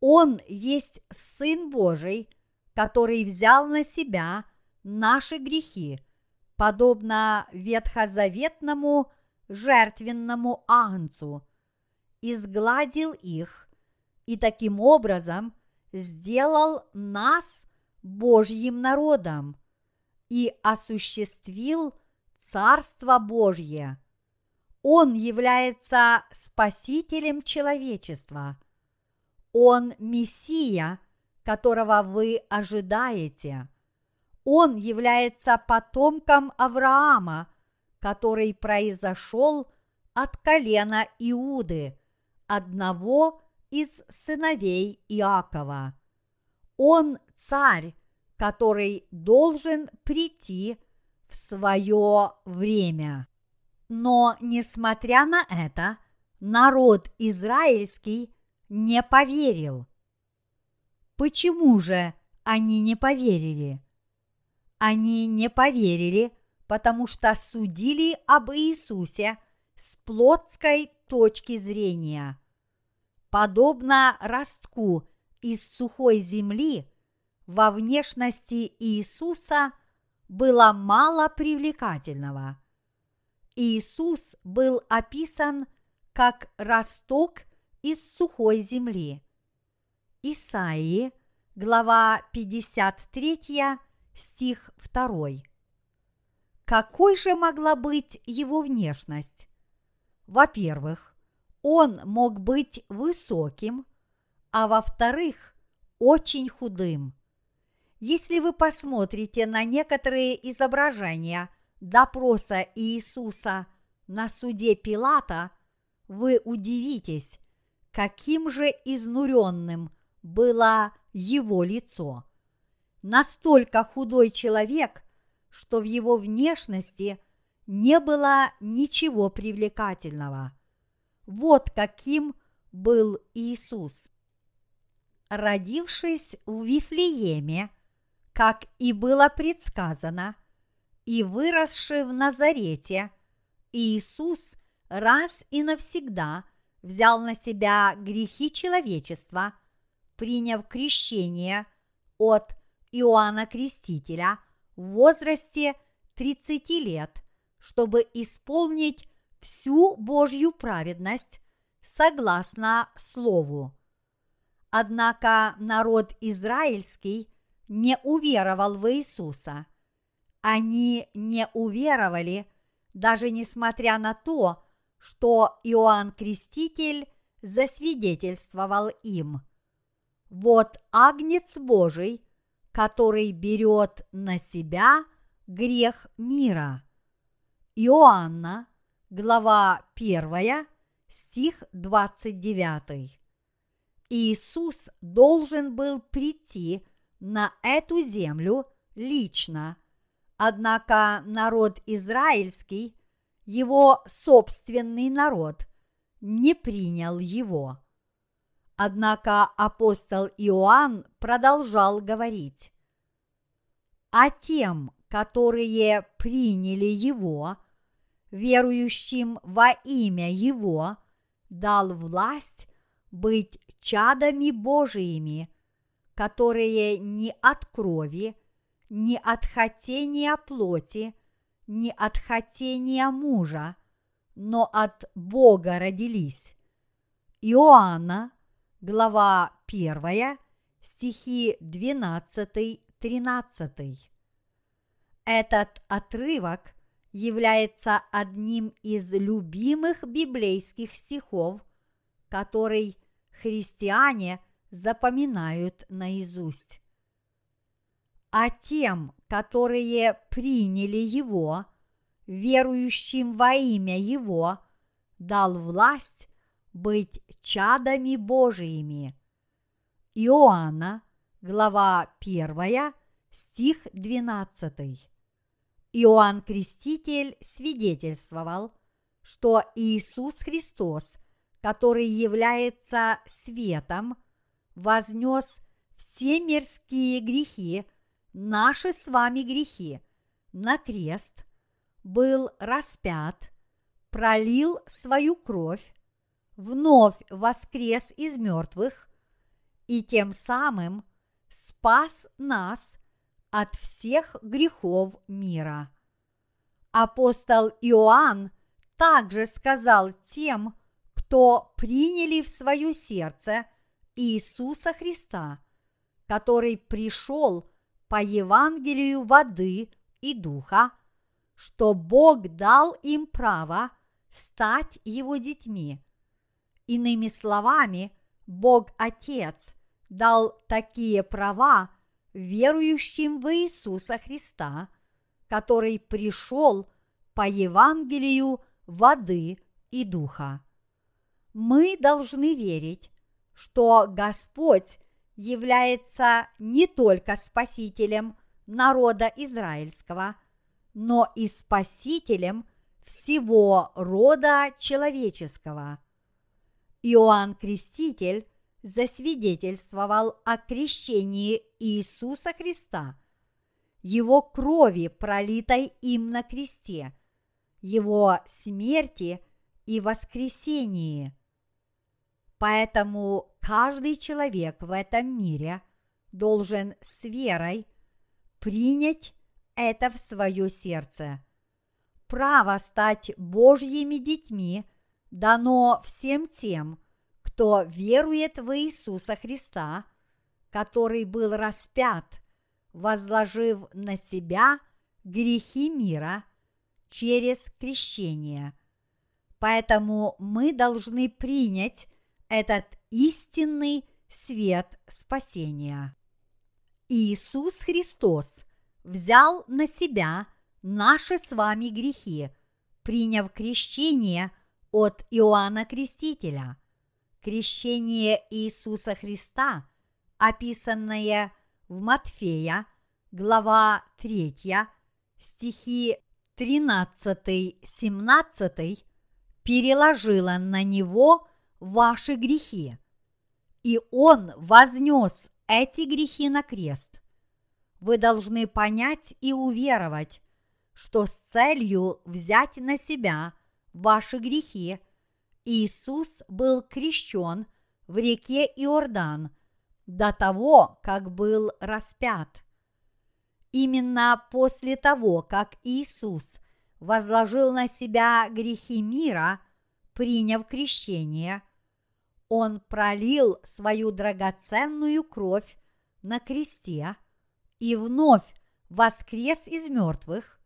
Он есть Сын Божий, который взял на себя наши грехи, подобно ветхозаветному жертвенному агнцу, изгладил их и таким образом сделал нас Божьим народом и осуществил Царство Божье. Он является Спасителем человечества. Он Мессия, которого вы ожидаете. Он является потомком Авраама, который произошел от колена Иуды, одного из сыновей Иакова. Он царь, который должен прийти в свое время. Но, несмотря на это, народ израильский не поверил. Почему же они не поверили? Они не поверили, потому что судили об Иисусе с плотской точки зрения. Подобно ростку из сухой земли, во внешности Иисуса было мало привлекательного. Иисус был описан как росток из сухой земли. Исаии, глава 53, стих 2. какой же могла быть его внешность? Во-первых, он мог быть высоким, а во-вторых, очень худым. Если вы посмотрите на некоторые изображения допроса Иисуса на суде Пилата, вы удивитесь, каким же изнуренным было его лицо. Настолько худой человек, что в его внешности не было ничего привлекательного. Вот каким был Иисус. Родившись в Вифлееме, как и было предсказано, и выросший в Назарете, Иисус раз и навсегда взял на себя грехи человечества, приняв крещение от Иоанна Крестителя в возрасте 30 лет, чтобы исполнить всю Божью праведность согласно Слову. Однако народ израильский не уверовал в Иисуса. Они не уверовали, даже несмотря на то, что Иоанн Креститель засвидетельствовал им. Вот Агнец Божий, который берет на себя грех мира. Иоанна, глава 1, стих 29. Иисус должен был прийти на эту землю лично, однако народ израильский, его собственный народ, не принял его. Однако апостол Иоанн продолжал говорить, а тем, которые приняли его, верующим во имя его, дал власть быть чадами Божиими, которые ни от крови, ни от хотения плоти, ни от хотения мужа, но от Бога родились. Иоанна, глава 1, стихи 12-13. Этот отрывок является одним из любимых библейских стихов, который христиане запоминают наизусть. А тем, которые приняли Его, верующим во имя Его, дал власть быть чадами Божиими. Иоанна, глава 1, стих 12. Иоанн Креститель свидетельствовал, что Иисус Христос, который является светом, вознес все мирские грехи, наши с вами грехи, на крест, был распят, пролил свою кровь, вновь воскрес из мертвых и тем самым спас нас от всех грехов мира. Апостол Иоанн также сказал тем, кто приняли в свое сердце Иисуса Христа, который пришел по Евангелию воды и духа, что Бог дал им право стать его детьми. Иными словами, Бог Отец дал такие права верующим в Иисуса Христа, который пришел по Евангелию воды и духа. Мы должны верить, что Господь является не только спасителем народа израильского, но и спасителем всего рода человеческого. Иоанн Креститель засвидетельствовал о крещении Иисуса Христа, Его крови, пролитой им на кресте, Его смерти и воскресении. Поэтому каждый человек в этом мире должен с верой принять это в свое сердце. Право стать Божьими детьми дано всем тем, кто верует в Иисуса Христа, который был распят, возложив на себя грехи мира через крещение. Поэтому мы должны принять этот истинный свет спасения. Иисус Христос взял на себя наши с вами грехи, приняв крещение от Иоанна Крестителя. Крещение Иисуса Христа, описанное в Матфея, глава 3, стихи 13-17, переложило на него ваши грехи, и он вознес эти грехи на крест. Вы должны понять и уверовать, что с целью взять на себя ваши грехи Иисус был крещен в реке Иордан до того, как был распят. Именно после того, как Иисус возложил на себя грехи мира, приняв крещение, Он пролил свою драгоценную кровь на кресте и вновь воскрес из мертвых,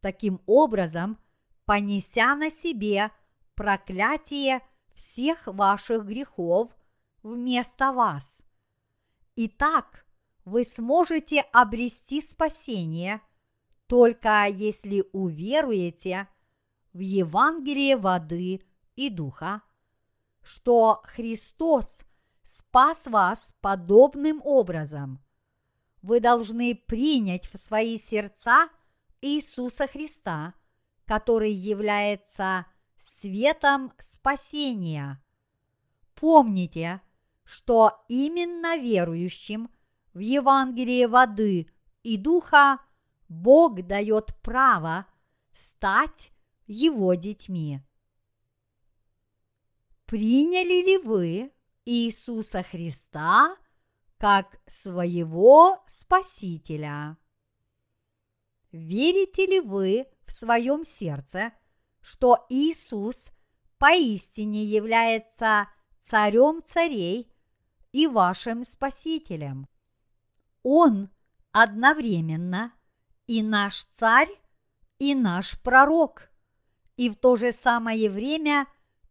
таким образом понеся на себе проклятие всех ваших грехов вместо вас. Итак, вы сможете обрести спасение только если уверуете в Евангелие воды и духа, что Христос спас вас подобным образом. Вы должны принять в свои сердца Иисуса Христа, который является светом спасения. Помните, что именно верующим в Евангелие воды и духа Бог дает право стать Его детьми. Приняли ли вы Иисуса Христа как своего Спасителя? Верите ли вы в своем сердце, что Иисус поистине является царем царей и вашим Спасителем? Он одновременно и наш царь, и наш пророк, и в то же самое время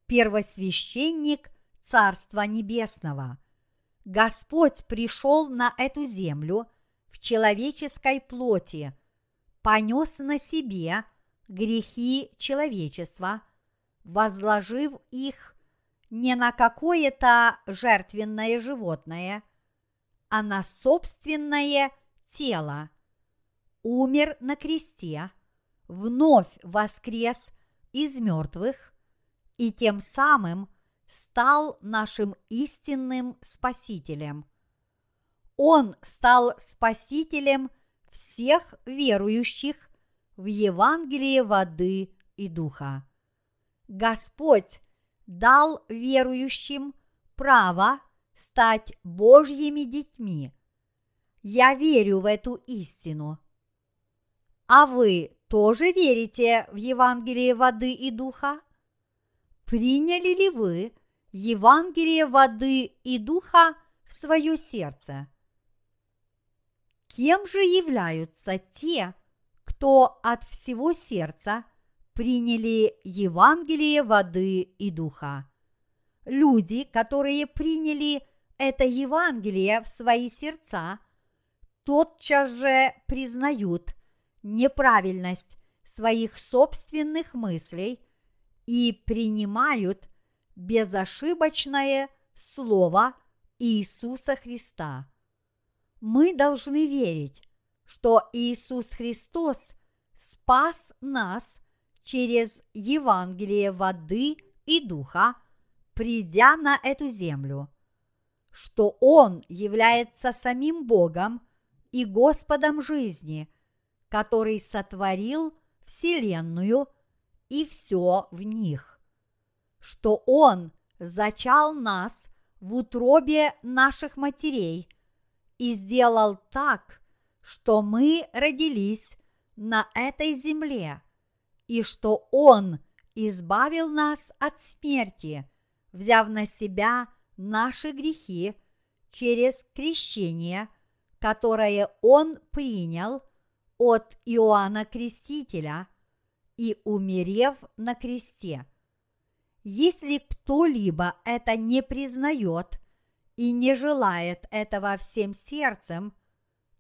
первосвященник Царства Небесного. Господь пришел на эту землю в человеческой плоти, понес на себе грехи человечества, возложив их не на какое-то жертвенное животное, а на собственное тело, умер на кресте, вновь воскрес из мертвых и тем самым стал нашим истинным Спасителем. Он стал Спасителем всех верующих в Евангелие воды и духа. Господь дал верующим право стать Божьими детьми. Я верю в эту истину. А вы тоже верите в Евангелие воды и духа? Приняли ли вы Евангелие воды и духа в свое сердце? Кем же являются те, кто от всего сердца приняли Евангелие воды и духа? Люди, которые приняли это Евангелие в свои сердца, тотчас же признают неправильность своих собственных мыслей и принимают безошибочное Слово Иисуса Христа. Мы должны верить, что Иисус Христос спас нас через Евангелие воды и духа, придя на эту землю, что Он является самим Богом и Господом жизни, который сотворил Вселенную и все в них, что Он зачал нас в утробе наших матерей и сделал так, что мы родились на этой земле, и что Он избавил нас от смерти, взяв на себя наши грехи через крещение, которое Он принял от Иоанна Крестителя – и умерев на кресте. Если кто-либо это не признает и не желает этого всем сердцем,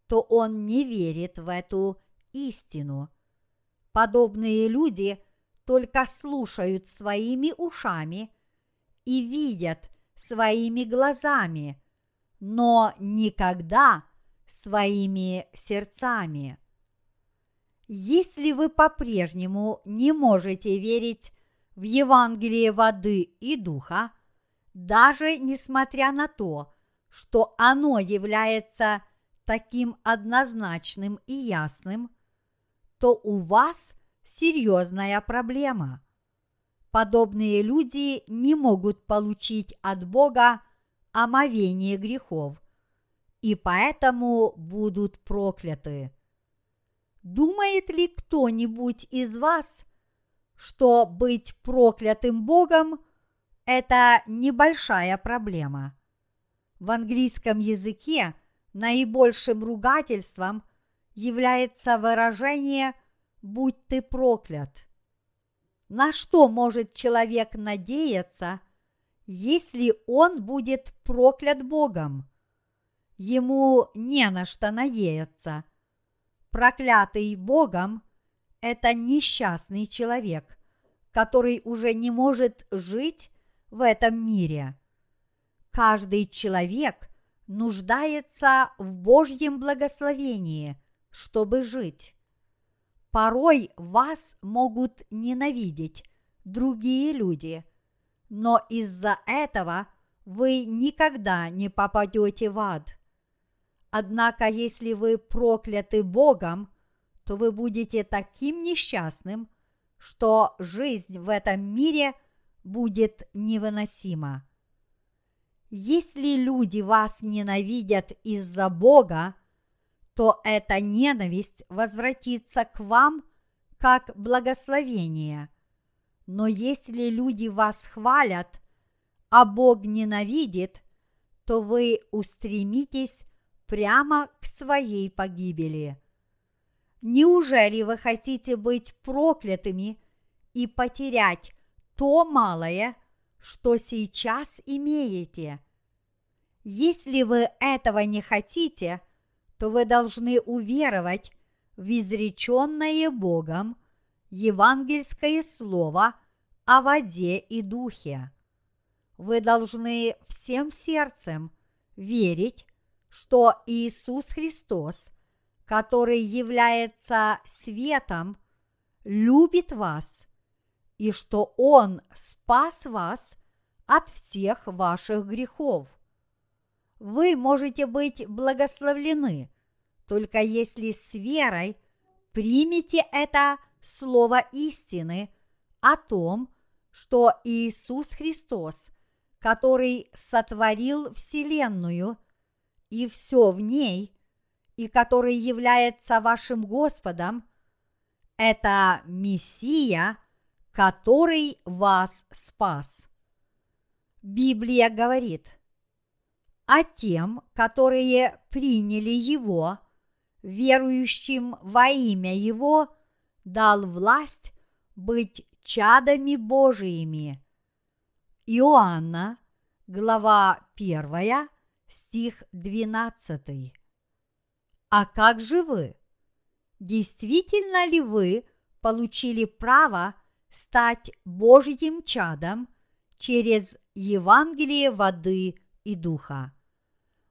то он не верит в эту истину. Подобные люди только слушают своими ушами и видят своими глазами, но никогда своими сердцами. Если вы по-прежнему не можете верить в Евангелие воды и духа, даже несмотря на то, что оно является таким однозначным и ясным, то у вас серьезная проблема. Подобные люди не могут получить от Бога омовение грехов, и поэтому будут прокляты. Думает ли кто-нибудь из вас, что быть проклятым Богом – это небольшая проблема? В английском языке наибольшим ругательством является выражение «будь ты проклят». На что может человек надеяться, если он будет проклят Богом? Ему не на что надеяться – проклятый Богом – это несчастный человек, который уже не может жить в этом мире. Каждый человек нуждается в Божьем благословении, чтобы жить. Порой вас могут ненавидеть другие люди, но из-за этого вы никогда не попадете в ад – Однако, если вы прокляты Богом, то вы будете таким несчастным, что жизнь в этом мире будет невыносима. Если люди вас ненавидят из-за Бога, то эта ненависть возвратится к вам как благословение. Но если люди вас хвалят, а Бог ненавидит, то вы устремитесь прямо к своей погибели. Неужели вы хотите быть проклятыми и потерять то малое, что сейчас имеете? Если вы этого не хотите, то вы должны уверовать в изреченное Богом евангельское слово о воде и духе. Вы должны всем сердцем верить что Иисус Христос, который является светом, любит вас и что Он спас вас от всех ваших грехов. Вы можете быть благословлены, только если с верой примете это слово истины о том, что Иисус Христос, который сотворил Вселенную – и все в ней, и который является вашим Господом, это Мессия, который вас спас. Библия говорит, а тем, которые приняли Его, верующим во имя Его, дал власть быть чадами Божиими. Иоанна, глава 1, стих 12. А как же вы? Действительно ли вы получили право стать Божьим чадом через Евангелие воды и духа?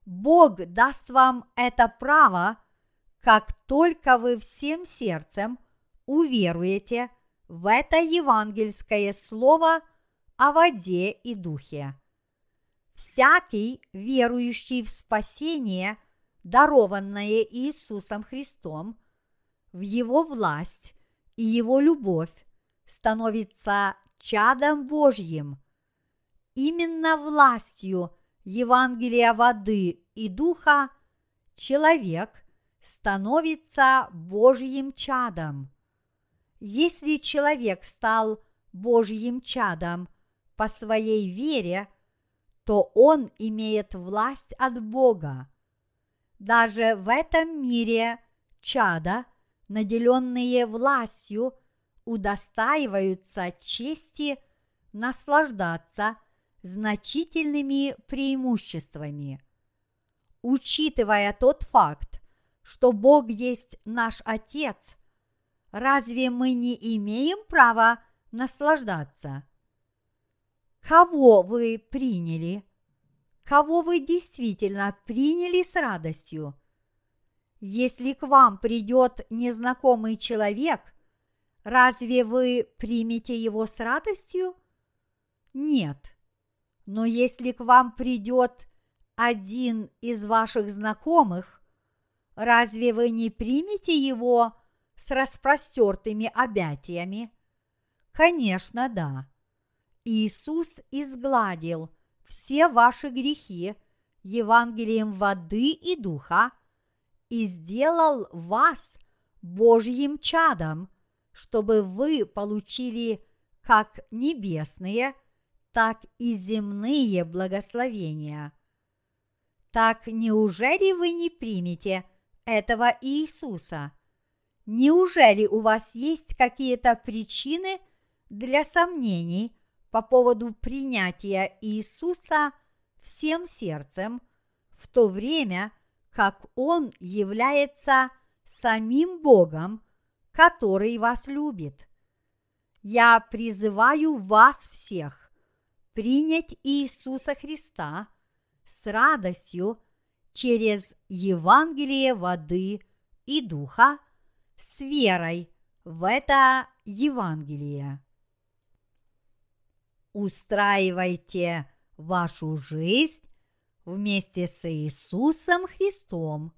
Бог даст вам это право, как только вы всем сердцем уверуете в это евангельское слово о воде и духе. Всякий, верующий в спасение, дарованное Иисусом Христом, в Его власть и Его любовь, становится чадом Божьим. Именно властью Евангелия воды и духа человек становится Божьим чадом. Если человек стал Божьим чадом по своей вере – то он имеет власть от Бога. Даже в этом мире чада, наделенные властью, удостаиваются чести наслаждаться значительными преимуществами. Учитывая тот факт, что Бог есть наш Отец, разве мы не имеем права наслаждаться? Кого вы приняли? Кого вы действительно приняли с радостью? Если к вам придет незнакомый человек, разве вы примете его с радостью? Нет. Но если к вам придет один из ваших знакомых, разве вы не примете его с распростертыми объятиями? Конечно, да. Иисус изгладил все ваши грехи Евангелием воды и духа и сделал вас Божьим чадом, чтобы вы получили как небесные, так и земные благословения. Так неужели вы не примете этого Иисуса? Неужели у вас есть какие-то причины для сомнений по поводу принятия Иисуса всем сердцем, в то время как Он является самим Богом, который вас любит? Я призываю вас всех принять Иисуса Христа с радостью через Евангелие воды и духа с верой в это Евангелие. Устраивайте вашу жизнь вместе с Иисусом Христом.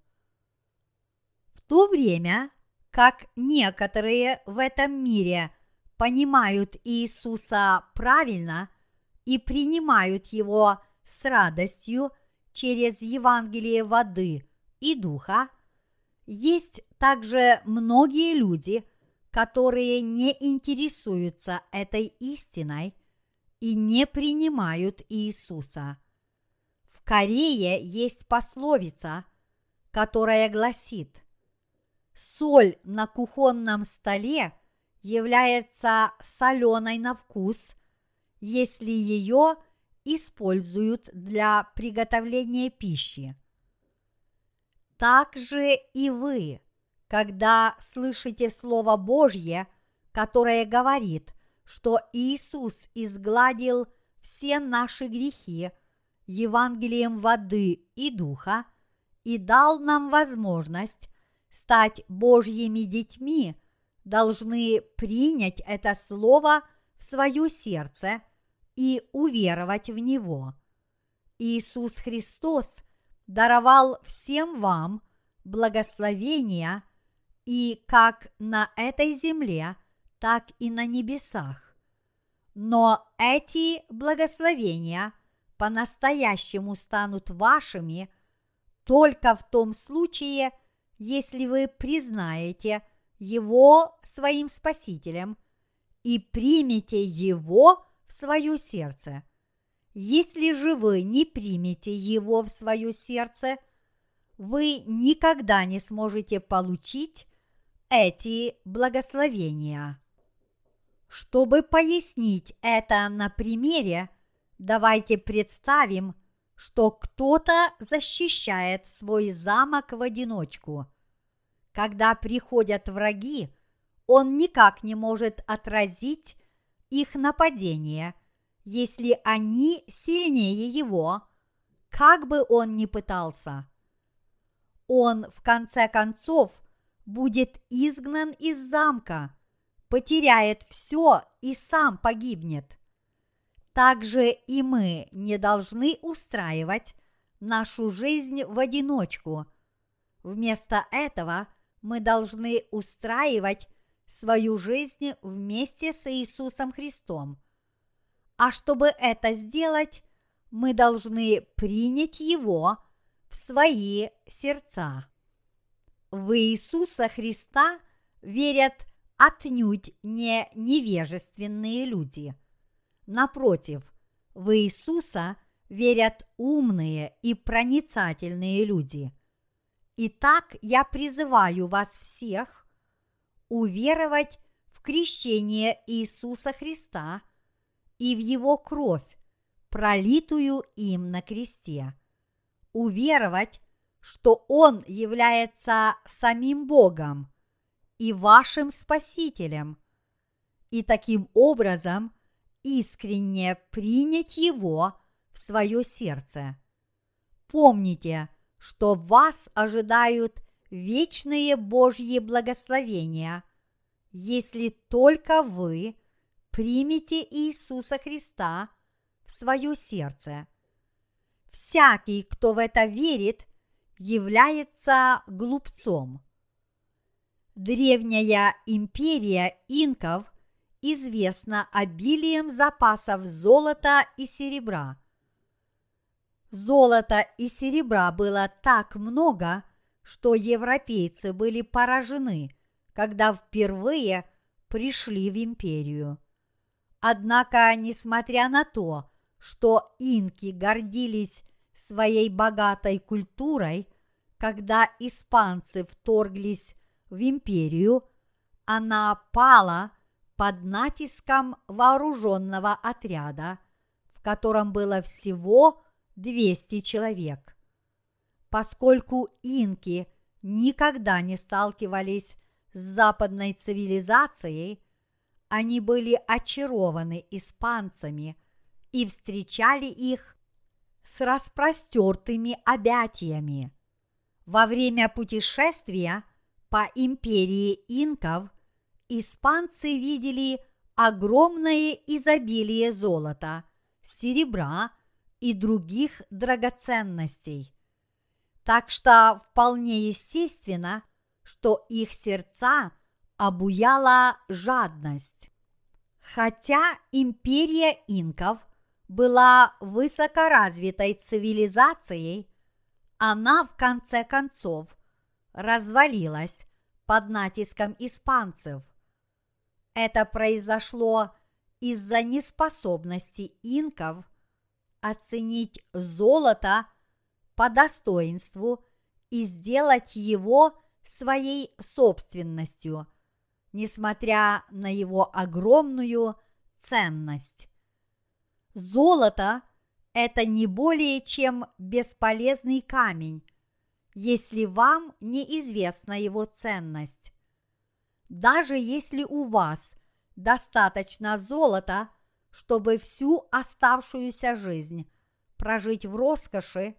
В то время, как некоторые в этом мире понимают Иисуса правильно и принимают Его с радостью через Евангелие воды и духа, есть также многие люди, которые не интересуются этой истиной и не принимают Иисуса. В Корее есть пословица, которая гласит «Соль на кухонном столе является соленой на вкус, если ее используют для приготовления пищи. Так же и вы, когда слышите Слово Божье, которое говорит, что Иисус изгладил все наши грехи Евангелием воды и духа и дал нам возможность стать Божьими детьми, должны принять это Слово в свое сердце – и уверовать в Него. Иисус Христос даровал всем вам благословения и как на этой земле, так и на небесах. Но эти благословения по-настоящему станут вашими только в том случае, если вы признаете Его своим Спасителем и примете Его в свое сердце. Если же вы не примете его в свое сердце, вы никогда не сможете получить эти благословения. Чтобы пояснить это на примере, давайте представим, что кто-то защищает свой замок в одиночку. Когда приходят враги, он никак не может отразить их нападение, если они сильнее его, как бы он ни пытался. Он, в конце концов, будет изгнан из замка, потеряет все и сам погибнет. Также и мы не должны устраивать нашу жизнь в одиночку. Вместо этого мы должны устраивать свою жизнь вместе с Иисусом Христом. А чтобы это сделать, мы должны принять Его в свои сердца. В Иисуса Христа верят отнюдь не невежественные люди. Напротив, в Иисуса верят умные и проницательные люди. Итак, я призываю вас всех уверовать в крещение Иисуса Христа и в Его кровь, пролитую им на кресте, уверовать, что Он является самим Богом и вашим Спасителем, и таким образом искренне принять Его в свое сердце. Помните, что вас ожидают вечные Божьи благословения, если только вы примете Иисуса Христа в свое сердце. Всякий, кто в это верит, является глупцом. Древняя империя инков известна обилием запасов золота и серебра. Золота и серебра было так много, что европейцы были поражены, когда впервые пришли в империю. Однако, несмотря на то, что инки гордились своей богатой культурой, когда испанцы вторглись в империю, она пала под натиском вооруженного отряда, в котором было всего 200 человек. Поскольку инки никогда не сталкивались с западной цивилизацией, они были очарованы испанцами и встречали их с распростертыми объятиями. Во время путешествия по империи инков испанцы видели огромное изобилие золота, серебра и других драгоценностей. Так что вполне естественно, что их сердца обуяла жадность. Хотя империя инков была высокоразвитой цивилизацией, она в конце концов развалилась под натиском испанцев. Это произошло из-за неспособности инков оценить золото по достоинству и сделать его своей собственностью, несмотря на его огромную ценность. Золото – это не более чем бесполезный камень, если вам неизвестна его ценность. Даже если у вас достаточно золота, чтобы всю оставшуюся жизнь прожить в роскоши,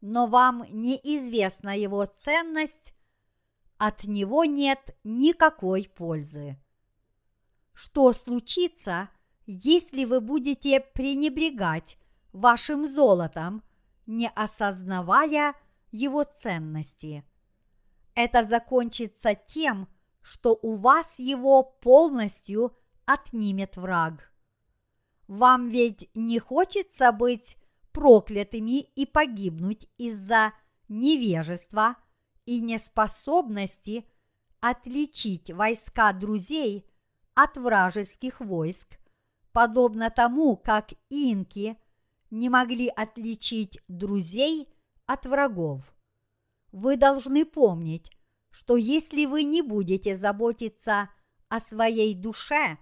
но вам неизвестна его ценность, от него нет никакой пользы. Что случится, если вы будете пренебрегать вашим золотом, не осознавая его ценности? Это закончится тем, что у вас его полностью отнимет враг. Вам ведь не хочется быть проклятыми и погибнуть из-за невежества и неспособности отличить войска друзей от вражеских войск, подобно тому, как инки не могли отличить друзей от врагов. Вы должны помнить, что если вы не будете заботиться о своей душе,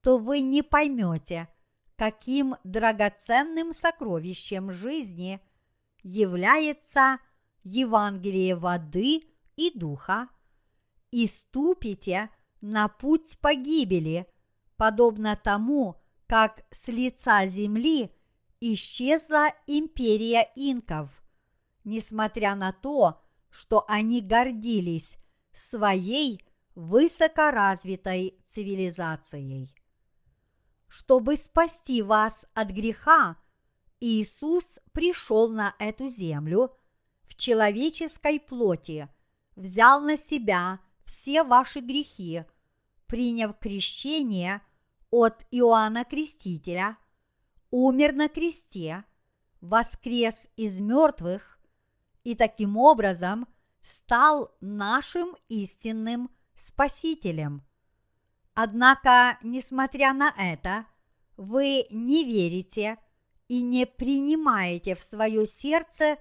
то вы не поймете – каким драгоценным сокровищем жизни является Евангелие воды и духа, и ступите на путь погибели, подобно тому, как с лица земли исчезла империя инков, несмотря на то, что они гордились своей высокоразвитой цивилизацией. Чтобы спасти вас от греха, Иисус пришел на эту землю в человеческой плоти, взял на себя все ваши грехи, приняв крещение от Иоанна Крестителя, умер на кресте, воскрес из мертвых и таким образом стал нашим истинным Спасителем – Однако, несмотря на это, вы не верите и не принимаете в свое сердце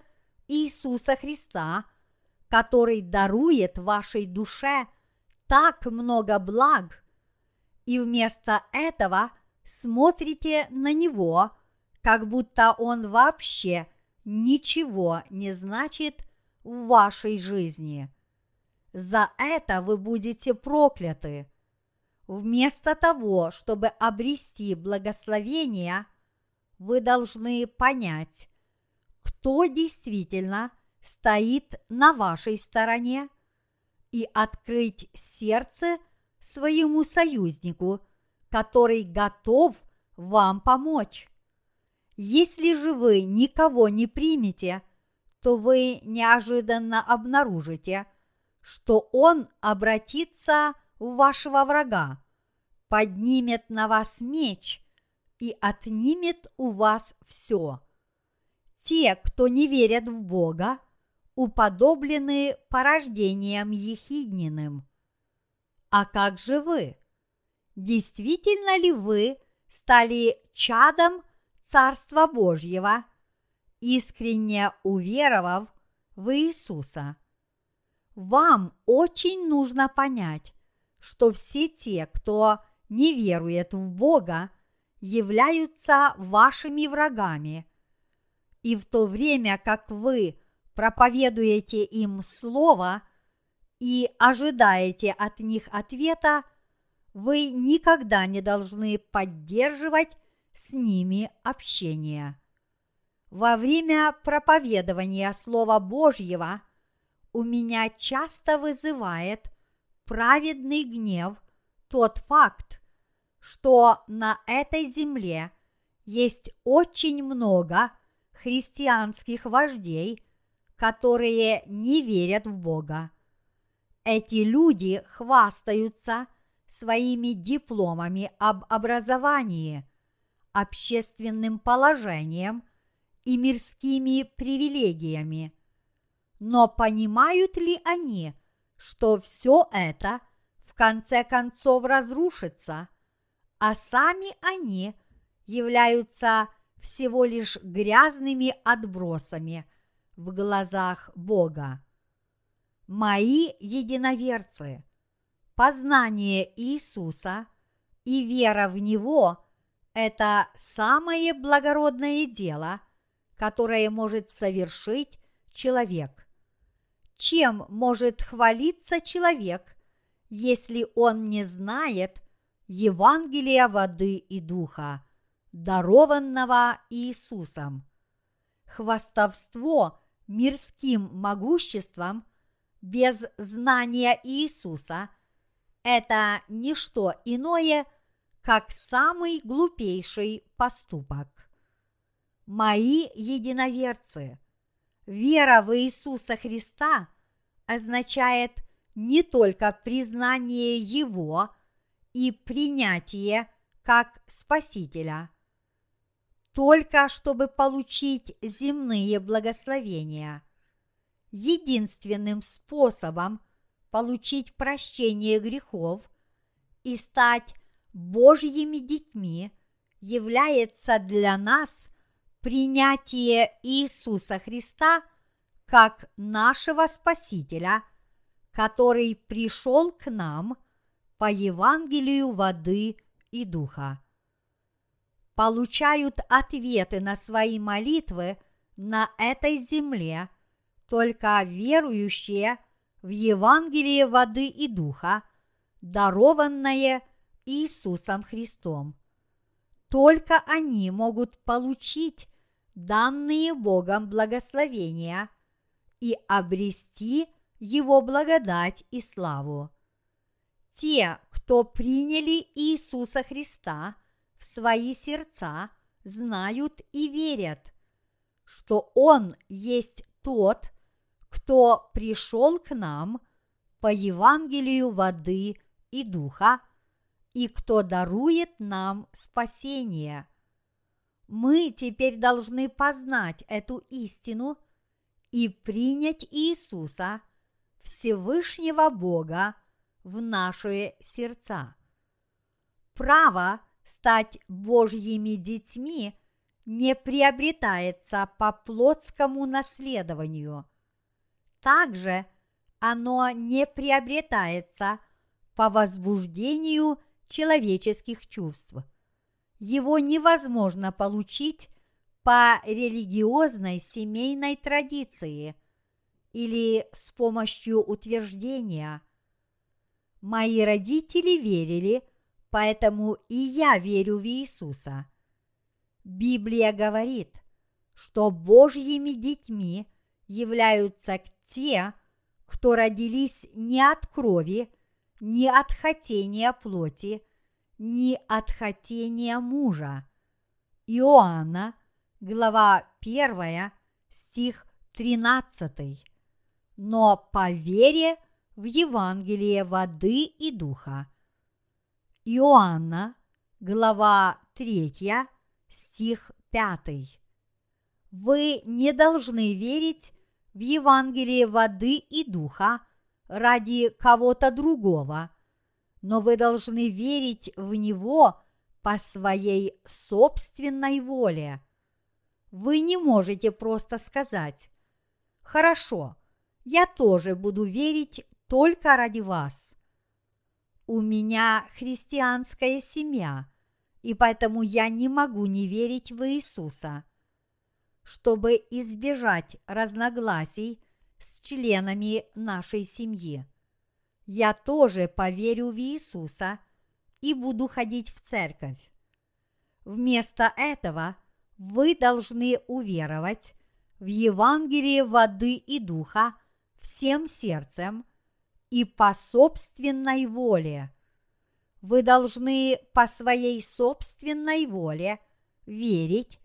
Иисуса Христа, который дарует вашей душе так много благ, и вместо этого смотрите на него, как будто он вообще ничего не значит в вашей жизни. За это вы будете прокляты. Вместо того, чтобы обрести благословение, вы должны понять, кто действительно стоит на вашей стороне и открыть сердце своему союзнику, который готов вам помочь. Если же вы никого не примете, то вы неожиданно обнаружите, что он обратится в вашего врага, поднимет на вас меч и отнимет у вас все. Те, кто не верят в Бога, уподоблены порождением ехидниным. А как же вы? Действительно ли вы стали чадом Царства Божьего, искренне уверовав в Иисуса? Вам очень нужно понять, что все те, кто не верует в Бога, являются вашими врагами. И в то время, как вы проповедуете им Слово и ожидаете от них ответа, вы никогда не должны поддерживать с ними общение. Во время проповедования Слова Божьего у меня часто вызывает праведный гнев тот факт, что на этой земле есть очень много христианских вождей, которые не верят в Бога. Эти люди хвастаются своими дипломами об образовании, общественным положением и мирскими привилегиями. Но понимают ли они, что все это в конце концов разрушится, а сами они являются всего лишь грязными отбросами в глазах Бога. Мои единоверцы, познание Иисуса и вера в Него – это самое благородное дело, которое может совершить человек чем может хвалиться человек, если он не знает Евангелия воды и духа, дарованного Иисусом. Хвастовство мирским могуществом без знания Иисуса – это не что иное, как самый глупейший поступок. Мои единоверцы – Вера в Иисуса Христа означает не только признание Его и принятие как Спасителя, только чтобы получить земные благословения. Единственным способом получить прощение грехов и стать Божьими детьми является для нас принятие Иисуса Христа как нашего Спасителя, который пришел к нам по Евангелию воды и духа. Получают ответы на свои молитвы на этой земле только верующие в Евангелие воды и духа, дарованное Иисусом Христом. Только они могут получить данные Богом благословения и обрести Его благодать и славу. Те, кто приняли Иисуса Христа в свои сердца, знают и верят, что Он есть тот, кто пришел к нам по Евангелию воды и духа, и кто дарует нам спасение – мы теперь должны познать эту истину и принять Иисуса, Всевышнего Бога, в наши сердца. Право стать Божьими детьми не приобретается по плотскому наследованию. Также оно не приобретается по возбуждению человеческих чувств. Его невозможно получить по религиозной семейной традиции или с помощью утверждения. Мои родители верили, поэтому и я верю в Иисуса. Библия говорит, что Божьими детьми являются те, кто родились не от крови, не от хотения плоти, не от хотения мужа. Иоанна, глава 1, стих 13. Но по вере в Евангелие воды и духа. Иоанна, глава 3, стих 5. Вы не должны верить в Евангелие воды и духа ради кого-то другого, но вы должны верить в него по своей собственной воле. Вы не можете просто сказать «Хорошо, я тоже буду верить только ради вас». У меня христианская семья, и поэтому я не могу не верить в Иисуса – чтобы избежать разногласий с членами нашей семьи. Я тоже поверю в Иисуса и буду ходить в церковь. Вместо этого вы должны уверовать в Евангелие воды и духа всем сердцем и по собственной воле. Вы должны по своей собственной воле верить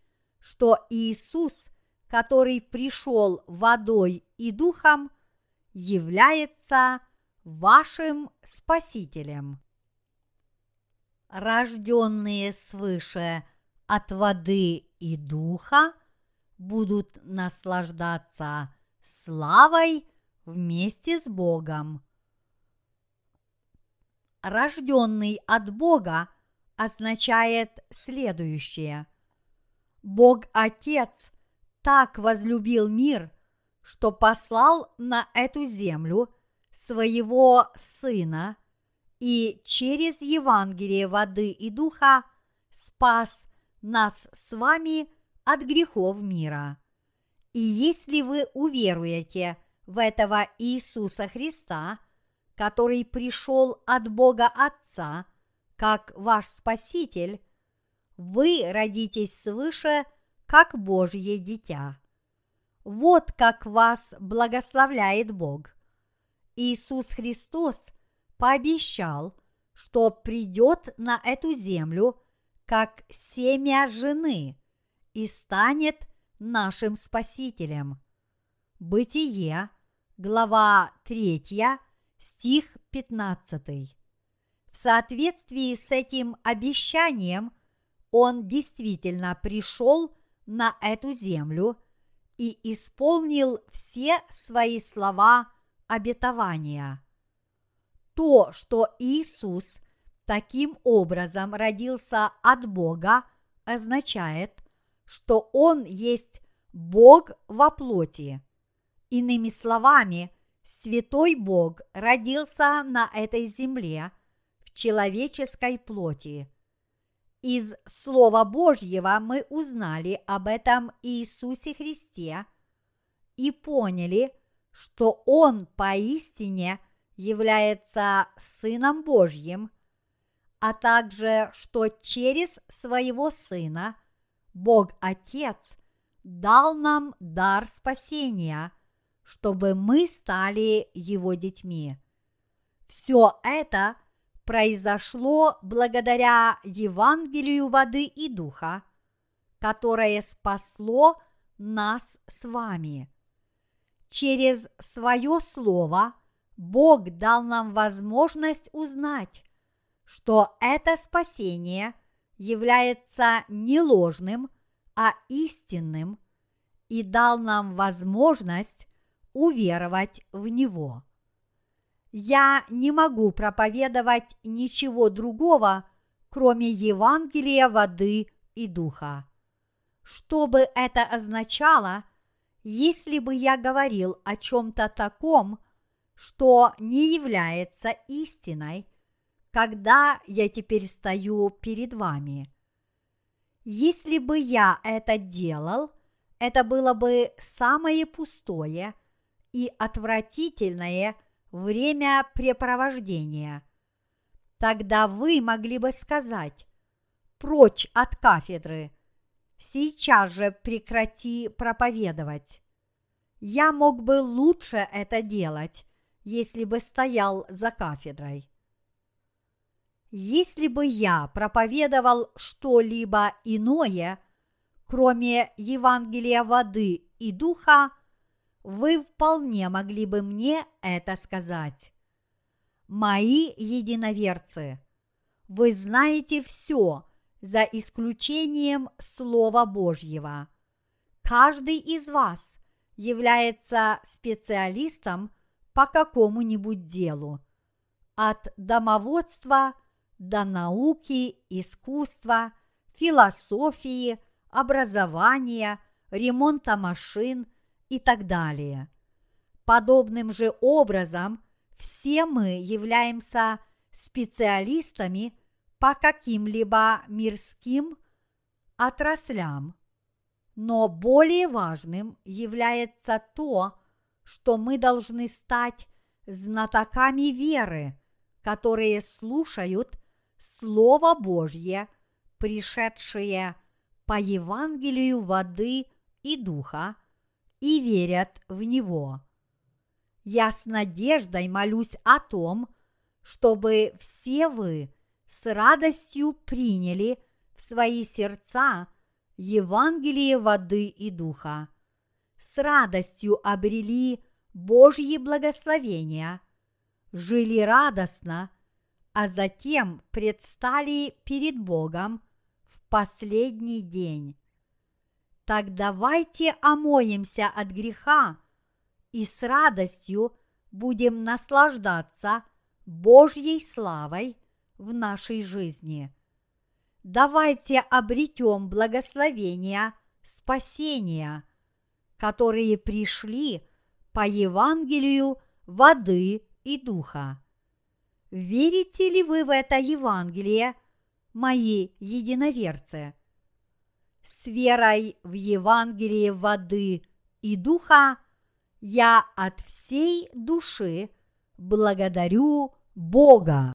что Иисус, который пришел водой и духом, является вашим Спасителем. Рожденные свыше от воды и духа будут наслаждаться славой вместе с Богом. Рожденный от Бога означает следующее – Бог Отец так возлюбил мир, что послал на эту землю своего Сына и через Евангелие воды и духа спас нас с вами от грехов мира. И если вы уверуете в этого Иисуса Христа, который пришел от Бога Отца, как ваш Спаситель, вы родитесь свыше, как Божье дитя. Вот как вас благословляет Бог. Иисус Христос пообещал, что придет на эту землю как семя жены и станет нашим Спасителем. Бытие, глава 3, стих 15. В соответствии с этим обещанием он действительно пришел на эту землю и исполнил все свои слова обетования. То, что Иисус таким образом родился от Бога, означает, что Он есть Бог во плоти. Иными словами, Святой Бог родился на этой земле в человеческой плоти – из Слова Божьего мы узнали об этом Иисусе Христе и поняли, что Он поистине является Сыном Божьим, а также, что через Своего Сына Бог Отец дал нам дар спасения, чтобы мы стали Его детьми. Все это – произошло благодаря Евангелию воды и духа, которое спасло нас с вами. Через свое слово Бог дал нам возможность узнать, что это спасение является не ложным, а истинным, и дал нам возможность уверовать в него. Я не могу проповедовать ничего другого, кроме Евангелия воды и духа. Что бы это означало, если бы я говорил о чем-то таком, что не является истиной, когда я теперь стою перед вами. Если бы я это делал, это было бы самое пустое и отвратительное времяпрепровождение. Тогда вы могли бы сказать «Прочь от кафедры! Сейчас же прекрати проповедовать!» Я мог бы лучше это делать, если бы стоял за кафедрой. Если бы я проповедовал что-либо иное, кроме Евангелия воды и духа, вы вполне могли бы мне это сказать. Мои единоверцы, вы знаете все, за исключением Слова Божьего. Каждый из вас является специалистом по какому-нибудь делу. От домоводства – до науки, искусства, философии, образования, ремонта машин и так далее. Подобным же образом все мы являемся специалистами по каким-либо мирским отраслям. Но более важным является то, что мы должны стать знатоками веры, которые слушают Слово Божье, пришедшее по Евангелию воды и духа, и верят в него. Я с надеждой молюсь о том, чтобы все вы с радостью приняли в свои сердца Евангелие воды и духа, с радостью обрели Божьи благословения, жили радостно – а затем предстали перед Богом в последний день. Так давайте омоемся от греха и с радостью будем наслаждаться Божьей славой в нашей жизни. Давайте обретем благословения спасения, которые пришли по Евангелию воды и духа. Верите ли вы в это Евангелие, мои единоверцы? С верой в Евангелие воды и духа я от всей души благодарю Бога.